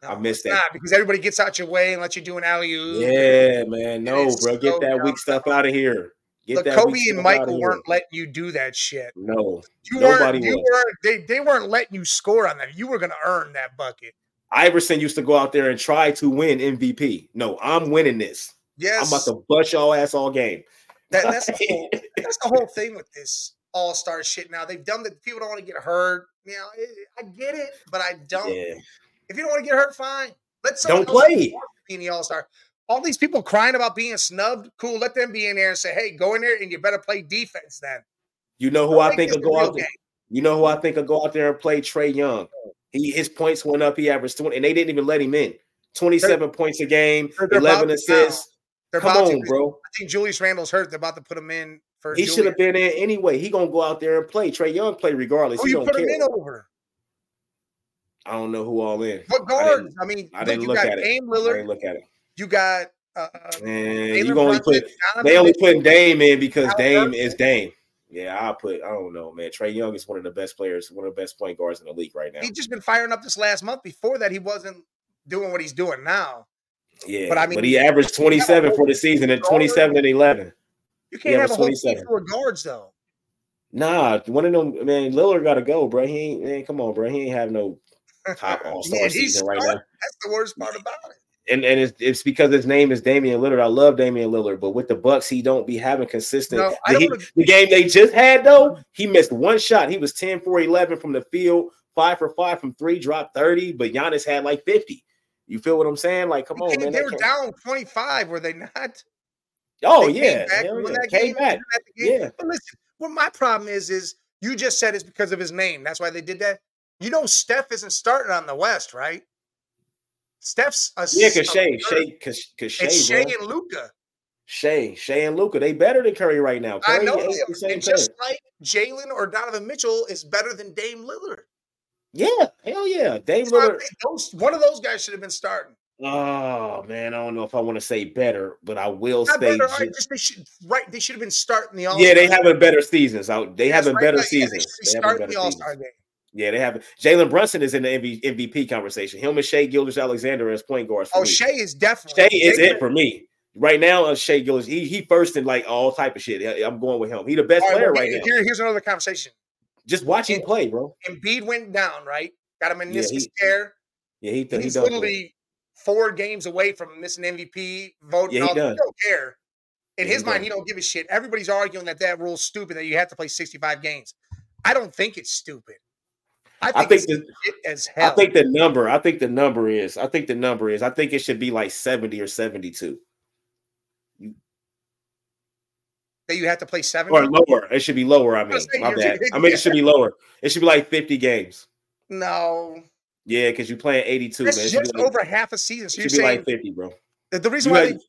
No, I missed that because everybody gets out your way and lets you do an alley oop. Yeah, man. No, bro. Get so that weak stuff out of here. Get Look, Kobe and Michael weren't letting you do that shit. No, you weren't. You were. They, they weren't letting you score on that. You were going to earn that bucket. Iverson used to go out there and try to win MVP. No, I'm winning this. Yes, I'm about to bust y'all ass all game. That, that's the whole. that's the whole thing with this All Star shit. Now they've done that. People don't want to get hurt. You know, eh, I get it, but I don't. Yeah. If you don't want to get hurt, fine. Let don't play. Be the All Star. All these people crying about being snubbed. Cool. Let them be in there and say, "Hey, go in there and you better play defense." Then. You know who I, I think will go out there. You know who I think will go out there and play Trae Young. He his points went up. He averaged twenty, and they didn't even let him in. Twenty-seven they're, points a game, eleven assists. Come on, to, bro. I think Julius Randle's hurt. They're about to put him in for. He should have been in anyway. He gonna go out there and play. Trae Young play regardless. Who he you put care. him in over? I don't know who all in. What guards? I, I mean, I didn't look, you got at Dame it. Lillard. I didn't look at it. You got. Uh, you only put they only putting Dame in because Dame is Dame. Yeah, I'll put. I don't know, man. Trae Young is one of the best players, one of the best point guards in the league right now. He's just been firing up this last month. Before that, he wasn't doing what he's doing now. Yeah, but I mean, but he averaged 27 for the season and 27 and 11. You can't have a whole team full of guards though. Nah, one of them, man. Lillard got to go, bro. He ain't, man. Come on, bro. He ain't have no top All Star season right now. That's the worst part about it and and it's, it's because his name is Damian Lillard. I love Damian Lillard, but with the Bucks, he don't be having consistent. No, the, he, the, game they just had though, he missed one shot. He was 10 for 11 from the field, five for five from three, dropped 30, but Giannis had like 50. You feel what I'm saying? Like, come on, man. They were down 25, were they not? Oh, they yeah. Came back, yeah. Came back. Yeah. But listen, what my problem is, is you just said it's because of his name. That's why they did that. You know, Steph isn't starting on the West, right? Steph's a yeah, cause Shai, Shai, cause, cause Shai, it's Shai and Luka. Shai, Shai and Luka, they better than Curry right now. Curry I know, the and just like Jalen or Donovan Mitchell is better than Dame Lillard. Yeah, hell yeah, Dame Lillard. Those, one of those guys should have been starting. Oh man, I don't know if I want to say better, but I will Not say better, just, they should right. They should have been starting the all. Yeah, they having better seasons. Out, they having right, better right, seasons. Yeah, they, they starting the All Star game. Yeah, they have Jalen Brunson is in the MVP conversation. Him and Shai Gilgeous-Alexander as point guards. oh, me. Shai is definitely Shai is it for me right now. Uh, Shai Gilgeous, he he first in like all type of shit. I'm going with him. He the best right, player well, right here, now. Here's another conversation. Just watch him play, bro. Embiid went down, right? Got a meniscus yeah, he, tear. Yeah, he, he's he literally four games away from missing MVP vote. Yeah, he, does. he don't care. In yeah, his mind, he don't give a shit. Everybody's arguing that that rule's stupid that you have to play 65 games. I don't think it's stupid. I think, I think the, as hell. I think the number. I think the number is. I think the number is. I think it should be like seventy or seventy-two. That you have to play seventy or lower. It should be lower. I mean, my bad. I mean, it should be lower. It should be like fifty games. No. Yeah, because you're playing eighty-two. That's man. just like, over half a season. So you're saying like fifty, bro. The reason you why. Had, they,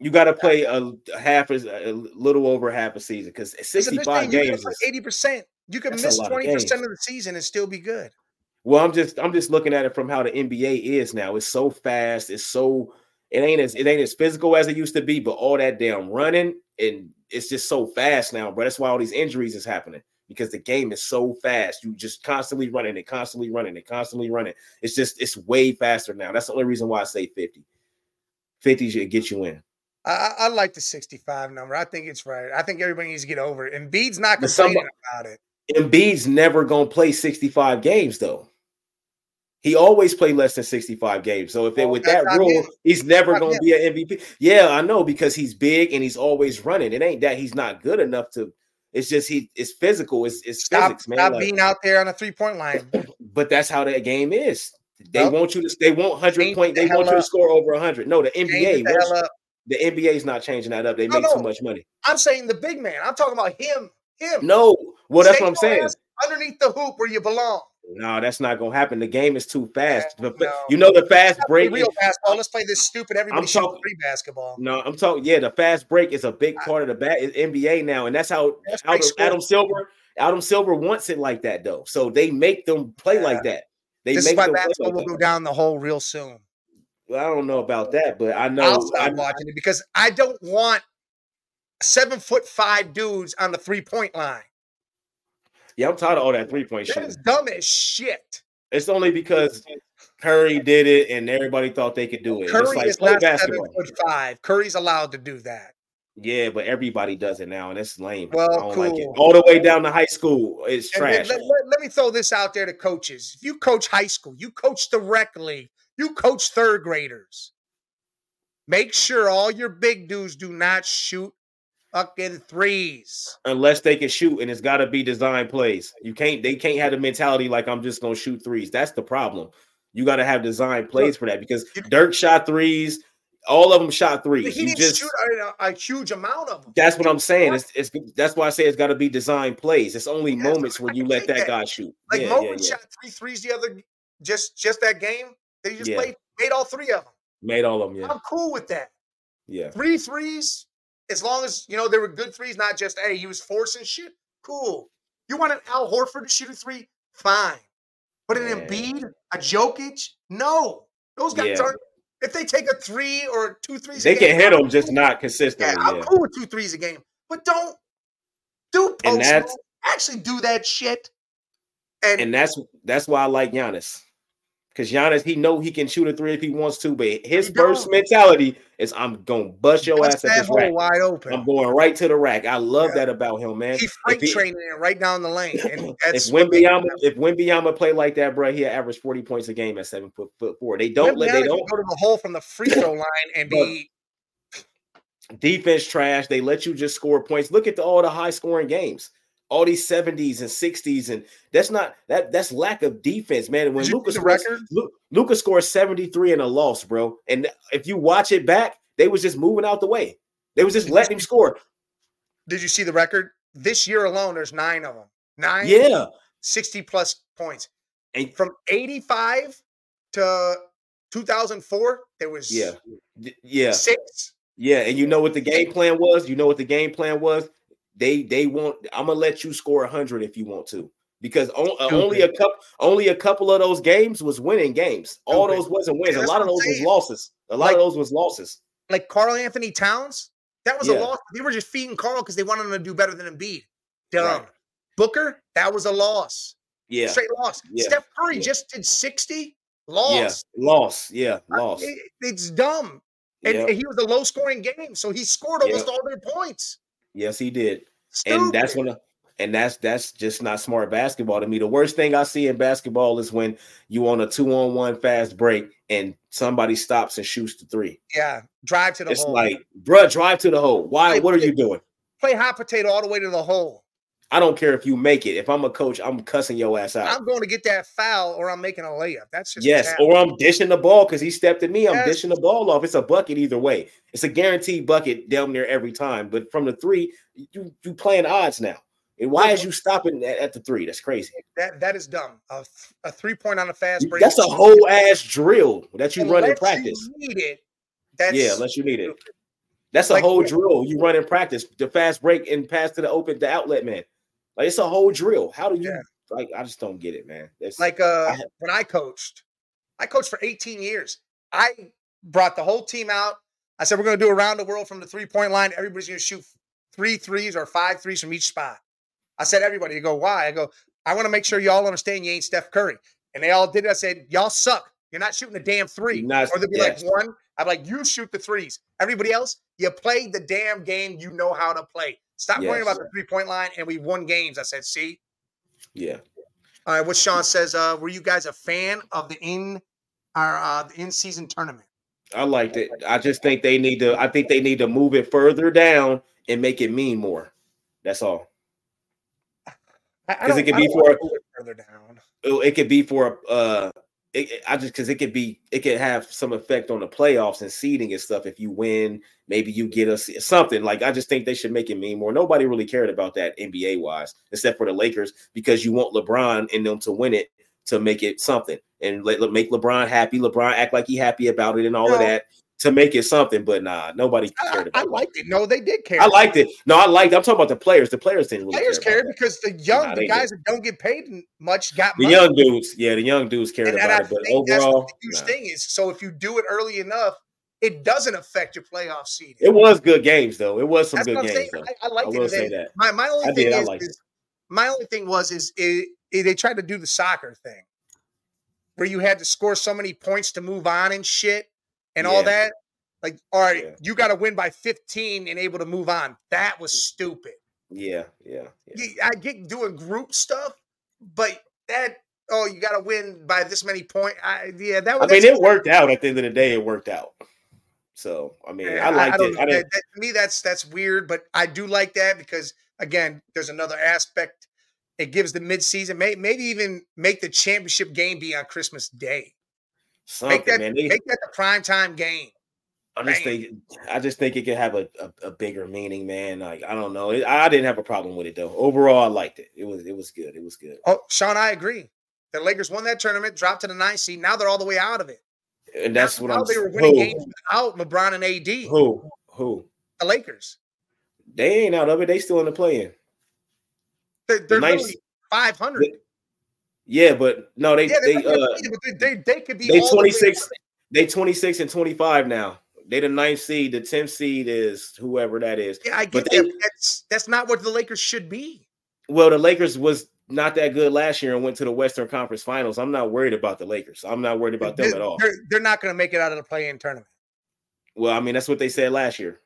you got to play a half a, a little over half a season because 65 games 80%. You can miss 20% of, of the season and still be good. Well, I'm just I'm just looking at it from how the NBA is now. It's so fast, it's so it ain't as it ain't as physical as it used to be, but all that damn running and it's just so fast now, bro. That's why all these injuries is happening because the game is so fast. You just constantly running it, constantly running it, constantly running. It's just it's way faster now. That's the only reason why I say 50. 50 should get you in. I, I, like the 65 number. I think it's right. I think everybody needs to get over it. And Embiid's not complaining somebody, about it. Embiid's never gonna play 65 games though. He always play less than 65 games. So if they oh, with that rule, him. he's never gonna be an MVP. Yeah, I know because he's big and he's always running. It ain't that he's not good enough to. It's just he. It's physical. It's, it's stop, physics, man. Stop like, being out there on a three point line. But that's how that game is. They want you to. They want hundred point. They want you to score over hundred. No, the NBA. The, the NBA is not changing that up. They no, make no. too much money. I'm saying the big man. I'm talking about him. Him. No. Well, that's what I'm saying. Underneath the hoop where you belong. No, that's not gonna happen. The game is too fast. Yeah, no. You know the fast break. Real basketball. Let's play this stupid. Everybody talking free basketball. No, I'm talking. Yeah, the fast break is a big part of the bat NBA now, and that's how that's Adam, Adam, Silver. Adam Silver wants it like that though. So they make them play yeah. like that. They this make is why basketball like will go down the hole real soon. Well, I don't know about that, but I know I'll stop I'm watching it because I don't want seven foot five dudes on the three point line. Yeah, I'm tired of all that three point shit. It's dumb as shit. It's only because Curry did it and everybody thought they could do it. Curry like, is not basketball. seven foot five. Curry's allowed to do that. Yeah, but everybody does it now, and it's lame. Well, cool. Like All the way down to high school, it's trash. Let, let, let, me throw this out there to coaches. If you coach high school, you coach the rec league, you coach third graders. Make sure all your big dudes do not shoot fucking threes. Unless they can shoot, and it's got to be design plays. You can't. They can't have the mentality like I'm just gonna shoot threes. That's the problem. You got to have design plays for that because Dirk shot threes. All of them shot threes. He you didn't just, shoot a, a, huge amount of them. That's what I'm saying. It's, it's that's why I say it's got to be design plays. It's only moments where you let that, that, guy shoot. Like yeah, yeah, yeah. shot three threes the other just just that game. They just yeah. played made all three of them. Made all of them. Yeah, I'm cool with that. Yeah, three threes as long as you know there were good threes, not just hey he was forcing shit. Cool. You want an Al Horford to shoot a three? Fine. But an yeah. Embiid, a Jokic, no. Those guys yeah. aren't. If they take a three or two threes, they can game, hit them, just not consistently. Yeah, I'm cool with two threes a game, but don't Do post and actually do that shit. And, and that's that's why I like Giannis. Because Giannis, he know he can shoot a three if he wants to, but his first mentality is I'm gonna bust your ass at this rack. wide open. I'm going right to the rack. I love yeah. that about him, man. He's freight he, training it right down the lane. And if Wembanyama, if Wembanyama play like that, bro, he average 40 points a game at seven foot, foot four. They don't let they don't go to the hole from the free throw line and be defense trash. They let you just score points. Look at the, all the high scoring games all these 70s and 60s, and that's not that that's lack of defense, man. And when Luka's record, Luka's scored 73 in a loss, bro. And if you watch it back, they was just moving out the way. They was just letting him score. Did you see the record? This year alone, there's nine of them. Nine, yeah, 60 plus points. And from 85 to 2004, there was yeah, yeah, six. Yeah, and you know what the game plan was? You know what the game plan was? They they want i'm gonna let you score 100 if you want to. Because o- uh, only a couple only a couple of those games was winning games. All those wasn't wins. A lot of those was losses. A lot like, of those was losses. like Karl-Anthony Towns that was yeah. a loss. They were just feeding carl because they wanted him to do better than Embiid. Dumb. Right. booker that was a loss. Yeah. Straight loss. Yeah. steph curry yeah. just did 60 lost. Yeah. Loss yeah loss it, it's dumb. And, and, he was a low scoring game so he scored almost all their points Yes, he did. Stupid. And that's when and that's that's just not smart basketball to me. The worst thing I see in basketball is when you on a two on one fast break and somebody stops and shoots the three. Yeah, drive to the it's hole. like, bruh, drive to the hole. Why? Play, what are you doing? Play hot potato all the way to the hole. I don't care if you make it. If I'm a coach, I'm cussing your ass out. I'm going to get that foul or I'm making a layup. That's just yes, or I'm dishing the ball because he stepped at me. I'm yes. dishing the ball off. It's a bucket either way. It's a guaranteed bucket down there every time. But from the three, you you playing odds now. And why is you stopping at, at, the three? That's crazy. That that is dumb. A, a three point on a fast break. That's a whole ass drill that you unless run in practice. need it. That's yeah, unless you need it. That's a like, whole drill you run in practice. The fast break and pass to the open, the outlet man. Like it's a whole drill. How do you yeah. like? I just don't get it, man. It's, like uh, I when I coached, I coached for 18 years. I brought the whole team out. I said we're going to do around the world from the three point line. Everybody's going to shoot three threes or five threes from each spot. I said everybody. You go why? I go. I want to make sure y'all understand you ain't Steph Curry. And they all did it. I said y'all suck. You're not shooting a damn three. Not, or they'd be yes. like one. I'm like you shoot the threes. Everybody else, you played the damn game. You know how to play. Stop yes. worrying about the three point line, and we won games. I said, see. Yeah. All right. What Sean says. Uh, were you guys a fan of the in our uh, the in season tournament? I liked it. I just think they need to. I think they need to move it further down and make it mean more. That's all. Because it could be for further down. It could be for uh it, I just because it could be it could have some effect on the playoffs and seeding and stuff. If you win, maybe you get us something. Like I just think they should make it mean more. Nobody really cared about that NBA wise, except for the Lakers, because you want LeBron and them to win it to make it something and let, make LeBron happy. LeBron act like he happy about it and all of that to make it something, but nah, nobody cared about I, I liked it. No, they did care. I liked it. No, I liked it. I'm talking about the players. The players didn't really players care cared because the young, nah, the guys did. that don't get paid much got the money. young dudes. Yeah, the young dudes cared and, about and it. But overall, the huge nah. thing is so if you do it early enough, it doesn't affect your playoff seeding. It was good games though. It was some that's good games. I, I like it. Say that. My my only I thing did, is, is my only thing was is it, it, they tried to do the soccer thing where you had to score so many points to move on and shit and yeah. all that. Like, all right, yeah. you got to win by 15 and able to move on. That was stupid. Yeah, yeah, yeah. I get doing group stuff, but that oh, you got to win by this many points. I, yeah, that was. I mean, it worked out at the end of the day. It worked out. So I mean, I liked I it. I that, that, to me, that's that's weird, but I do like that because again, there's another aspect. It gives the midseason, may, maybe even make the championship game be on Christmas Day. Something, make that man. make that the prime time game. I just think I just think it could have a, a, a, bigger meaning, man. Like I don't know. I didn't have a problem with it though. Overall, I liked it. It was it was good. It was good. Oh, Sean, I agree. The Lakers won that tournament, dropped to the ninth seed. Now they're all the way out of it. And that's now, what I'm. They were winning who? games without LeBron and AD. Who? Who? The Lakers. They ain't out of it. They still in the play-in. They're, they're the 500. Yeah, but no, they yeah, they, they, uh, they, they, they could be they 26. They 26 and 25 now They the ninth seed. The tenth seed is whoever that is. Yeah, I get but that. that's that's not what the Lakers should be. Well, the Lakers was not that good last year and went to the Western Conference Finals. I'm not worried about the Lakers. I'm not worried about them they're, at all. They're, they're not going to make it out of the play-in tournament. Well, I mean, that's what they said last year.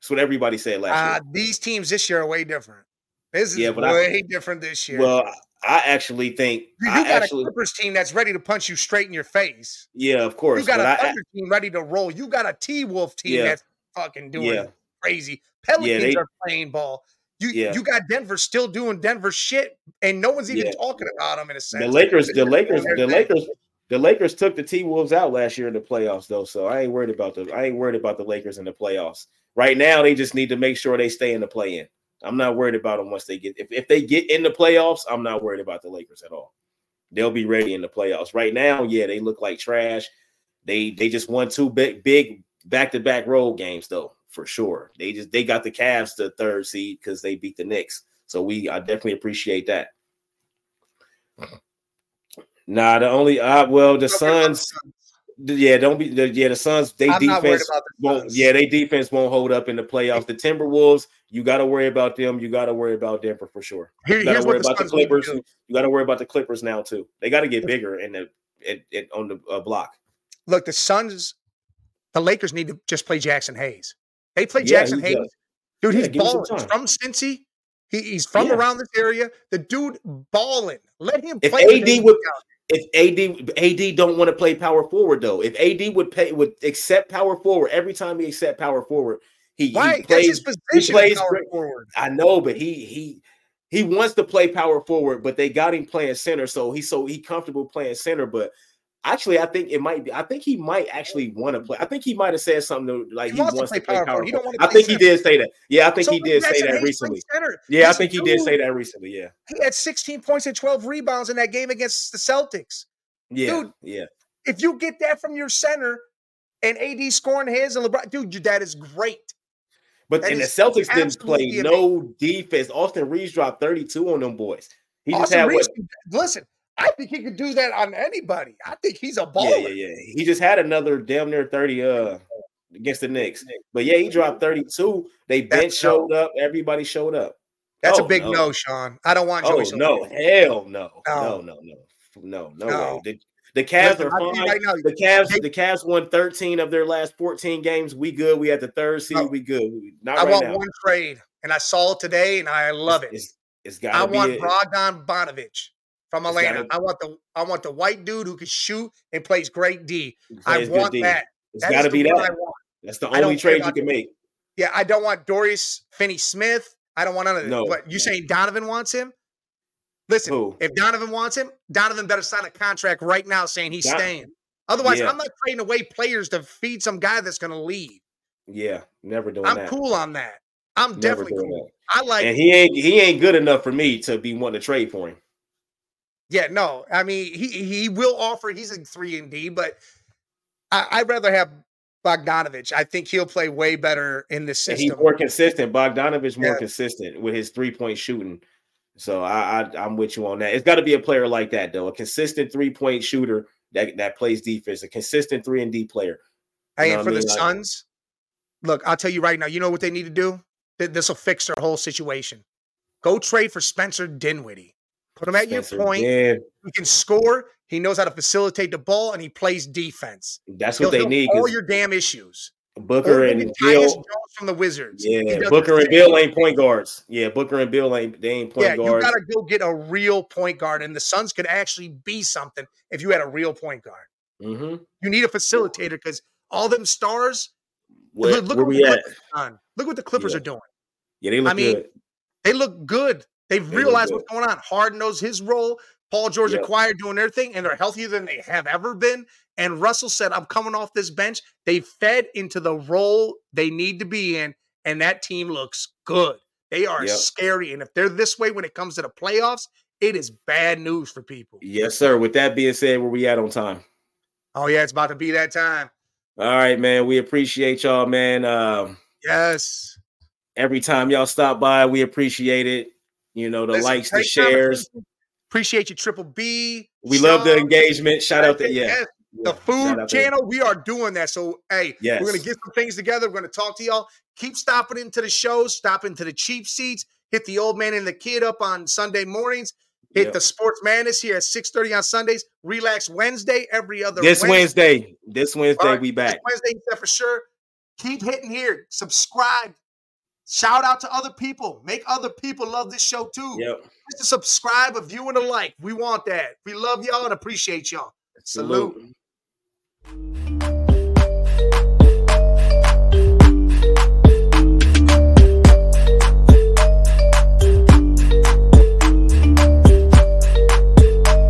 That's what everybody said last uh, year. These teams this year are way different. This is yeah, way I, different this year. Well, I actually think you, you got actually, a Clippers team that's ready to punch you straight in your face. Yeah, of course. You got a Thunder team ready to roll. You got a T Wolf team yeah. that's fucking doing yeah. crazy. Pelicans yeah, they, are playing ball. You you got Denver still doing Denver shit, and no one's even talking about them in a sense. The Lakers, the Lakers, the Lakers, the Lakers took the T Wolves out last year in the playoffs, though. So I ain't worried about the I ain't worried about the Lakers in the playoffs. Right now, they just need to make sure they stay in the play in. I'm not worried about them once they get if, if they get in the playoffs, I'm not worried about the Lakers at all. They'll be ready in the playoffs. Right now, yeah, they look like trash. They they just won two big big back to back road games though for sure. They just they got the Cavs to third seed because they beat the Knicks. So we I definitely appreciate that. Nah, the only uh well the Suns. Yeah, don't be. The, yeah, the Suns. They I'm defense the won't. Suns. Yeah, they defense won't hold up in the playoffs. The Timberwolves. You got to worry about them. You got to worry about Denver for sure. Here, you got to worry about the Clippers. You got to worry about the Clippers now too. They got to get bigger in the it, it, on the uh, block. Look, the Suns, the Lakers need to just play Jaxson Hayes. They play yeah, Jaxson Hayes. Does. Dude, he's yeah, balling. He's from Cincy. He, he's from yeah. around this area. The dude balling. Let him if play. AD would, if AD AD don't want to play power forward though, if AD would pay would accept power forward every time he accept power forward, he, right. he plays his position. He plays power forward. I know, but he he he wants to play power forward, but they got him playing center, so he's so he comfortable playing center. But Actually, I think it might be. I think he might actually want to play. I think he might have said something to, like he, he wants, wants, to play, power. power. He don't want to I think center. he did say that. Yeah, I think so he did say that recently. Yeah, I think he did say that recently. Yeah, he had 16 points and 12 rebounds in that game against the Celtics. Yeah, dude, yeah. If you get that from your center and AD scoring his and LeBron, dude, that is great. But and the Celtics didn't play amazing. no defense. Austin Reaves dropped 32 on them boys. He Austin just had Reaves, what? Listen, I think he could do that on anybody. I think he's a baller. Yeah, yeah, yeah. He just had another damn near 30 uh against the Knicks. But yeah, he dropped 32. They bench showed up. Everybody showed up. That's oh, a big no. no. Sean. I don't want oh, no, hell no. No, no, no, no. No, no. The, the Cavs Listen, are fine. Right now, the Cavs, they, the Cavs won 13 of their last 14 games. We good. We had the third seed. No, we good. Not I right want now. one trade, and I saw it today, and I love it's, it. It's, it's got. I want. Bogdan Bogdanovic from Atlanta. Gotta, I want the I want the white dude who can shoot and plays great D. I want that. It's got to be that. That's the only trade you can make. Yeah, I don't want Dorian Finney-Smith. I don't want none of this. No. But you saying Donovan wants him? Listen, Who? if Donovan wants him, Donovan better sign a contract right now saying he's Don- staying. Otherwise, yeah. I'm not trading away players to feed some guy that's going to leave. Yeah, never doing I'm that. cool on that. I'm never definitely cool. That. I like, and he ain't he ain't good enough for me to be wanting to trade for him. Yeah, no, I mean he he will offer. He's in three and D, but I, would rather have Bogdanovic. I think he'll play way better in this system. he's more consistent. Bogdanovic more yeah. consistent with his three point shooting. So I, I am with you on that. It's got to be a player like that though, a consistent three point shooter that that plays defense, a consistent three and D player. Hey, and for the Suns, look, I'll tell you right now. You know what they need to do? This will fix their whole situation. Go trade for Spencer Dinwiddie. Put him at Spencer your point. He can score. He knows how to facilitate the ball, and he plays defense. That's what He'll they need. All your damn issues. Booker and Beal from the Wizards. Yeah, Booker and Beal ain't point guards. Yeah, Booker and Beal ain't they ain't point yeah, guards. you got to go get a real point guard, and the Suns could actually be something if you had a real point guard. Mm-hmm. You need a facilitator because all them stars. What, look, look where we at? Look what the Clippers yeah. are doing. Yeah, they look I mean, good. They look good. They've they realized what's going on. Harden knows his role. Paul George yep. acquired doing their thing, and they're healthier than they have ever been. And Russell said, I'm coming off this bench. They fed into the role they need to be in, and that team looks good. They are yep. scary. And if they're this way when it comes to the playoffs, it is bad news for people. Yes, sir. With that being said, where we at on time? Oh, yeah, it's about to be that time. All right, man. We appreciate y'all, man. Um, yes. Every time y'all stop by, we appreciate it. You know, the Listen, likes, the shares. Appreciate you, Triple B. We Sean. love the engagement. Shout out to yeah. the food channel, we are doing that. So, hey, yes. we're going to get some things together. We're going to talk to y'all. Keep stopping into the shows, stop into the cheap seats, hit the old man and the kid up on Sunday mornings. Hit yep. the Sports Madness here at 6:30 on Sundays. Relax Wednesday every other This Wednesday. Wednesday. This Wednesday right. we back. This Wednesday for sure. Keep hitting here. Subscribe. Shout out to other people. Make other people love this show too. Yep. Just a subscribe, a view, and a like. We want that. We love y'all and appreciate y'all. Salute. Salute.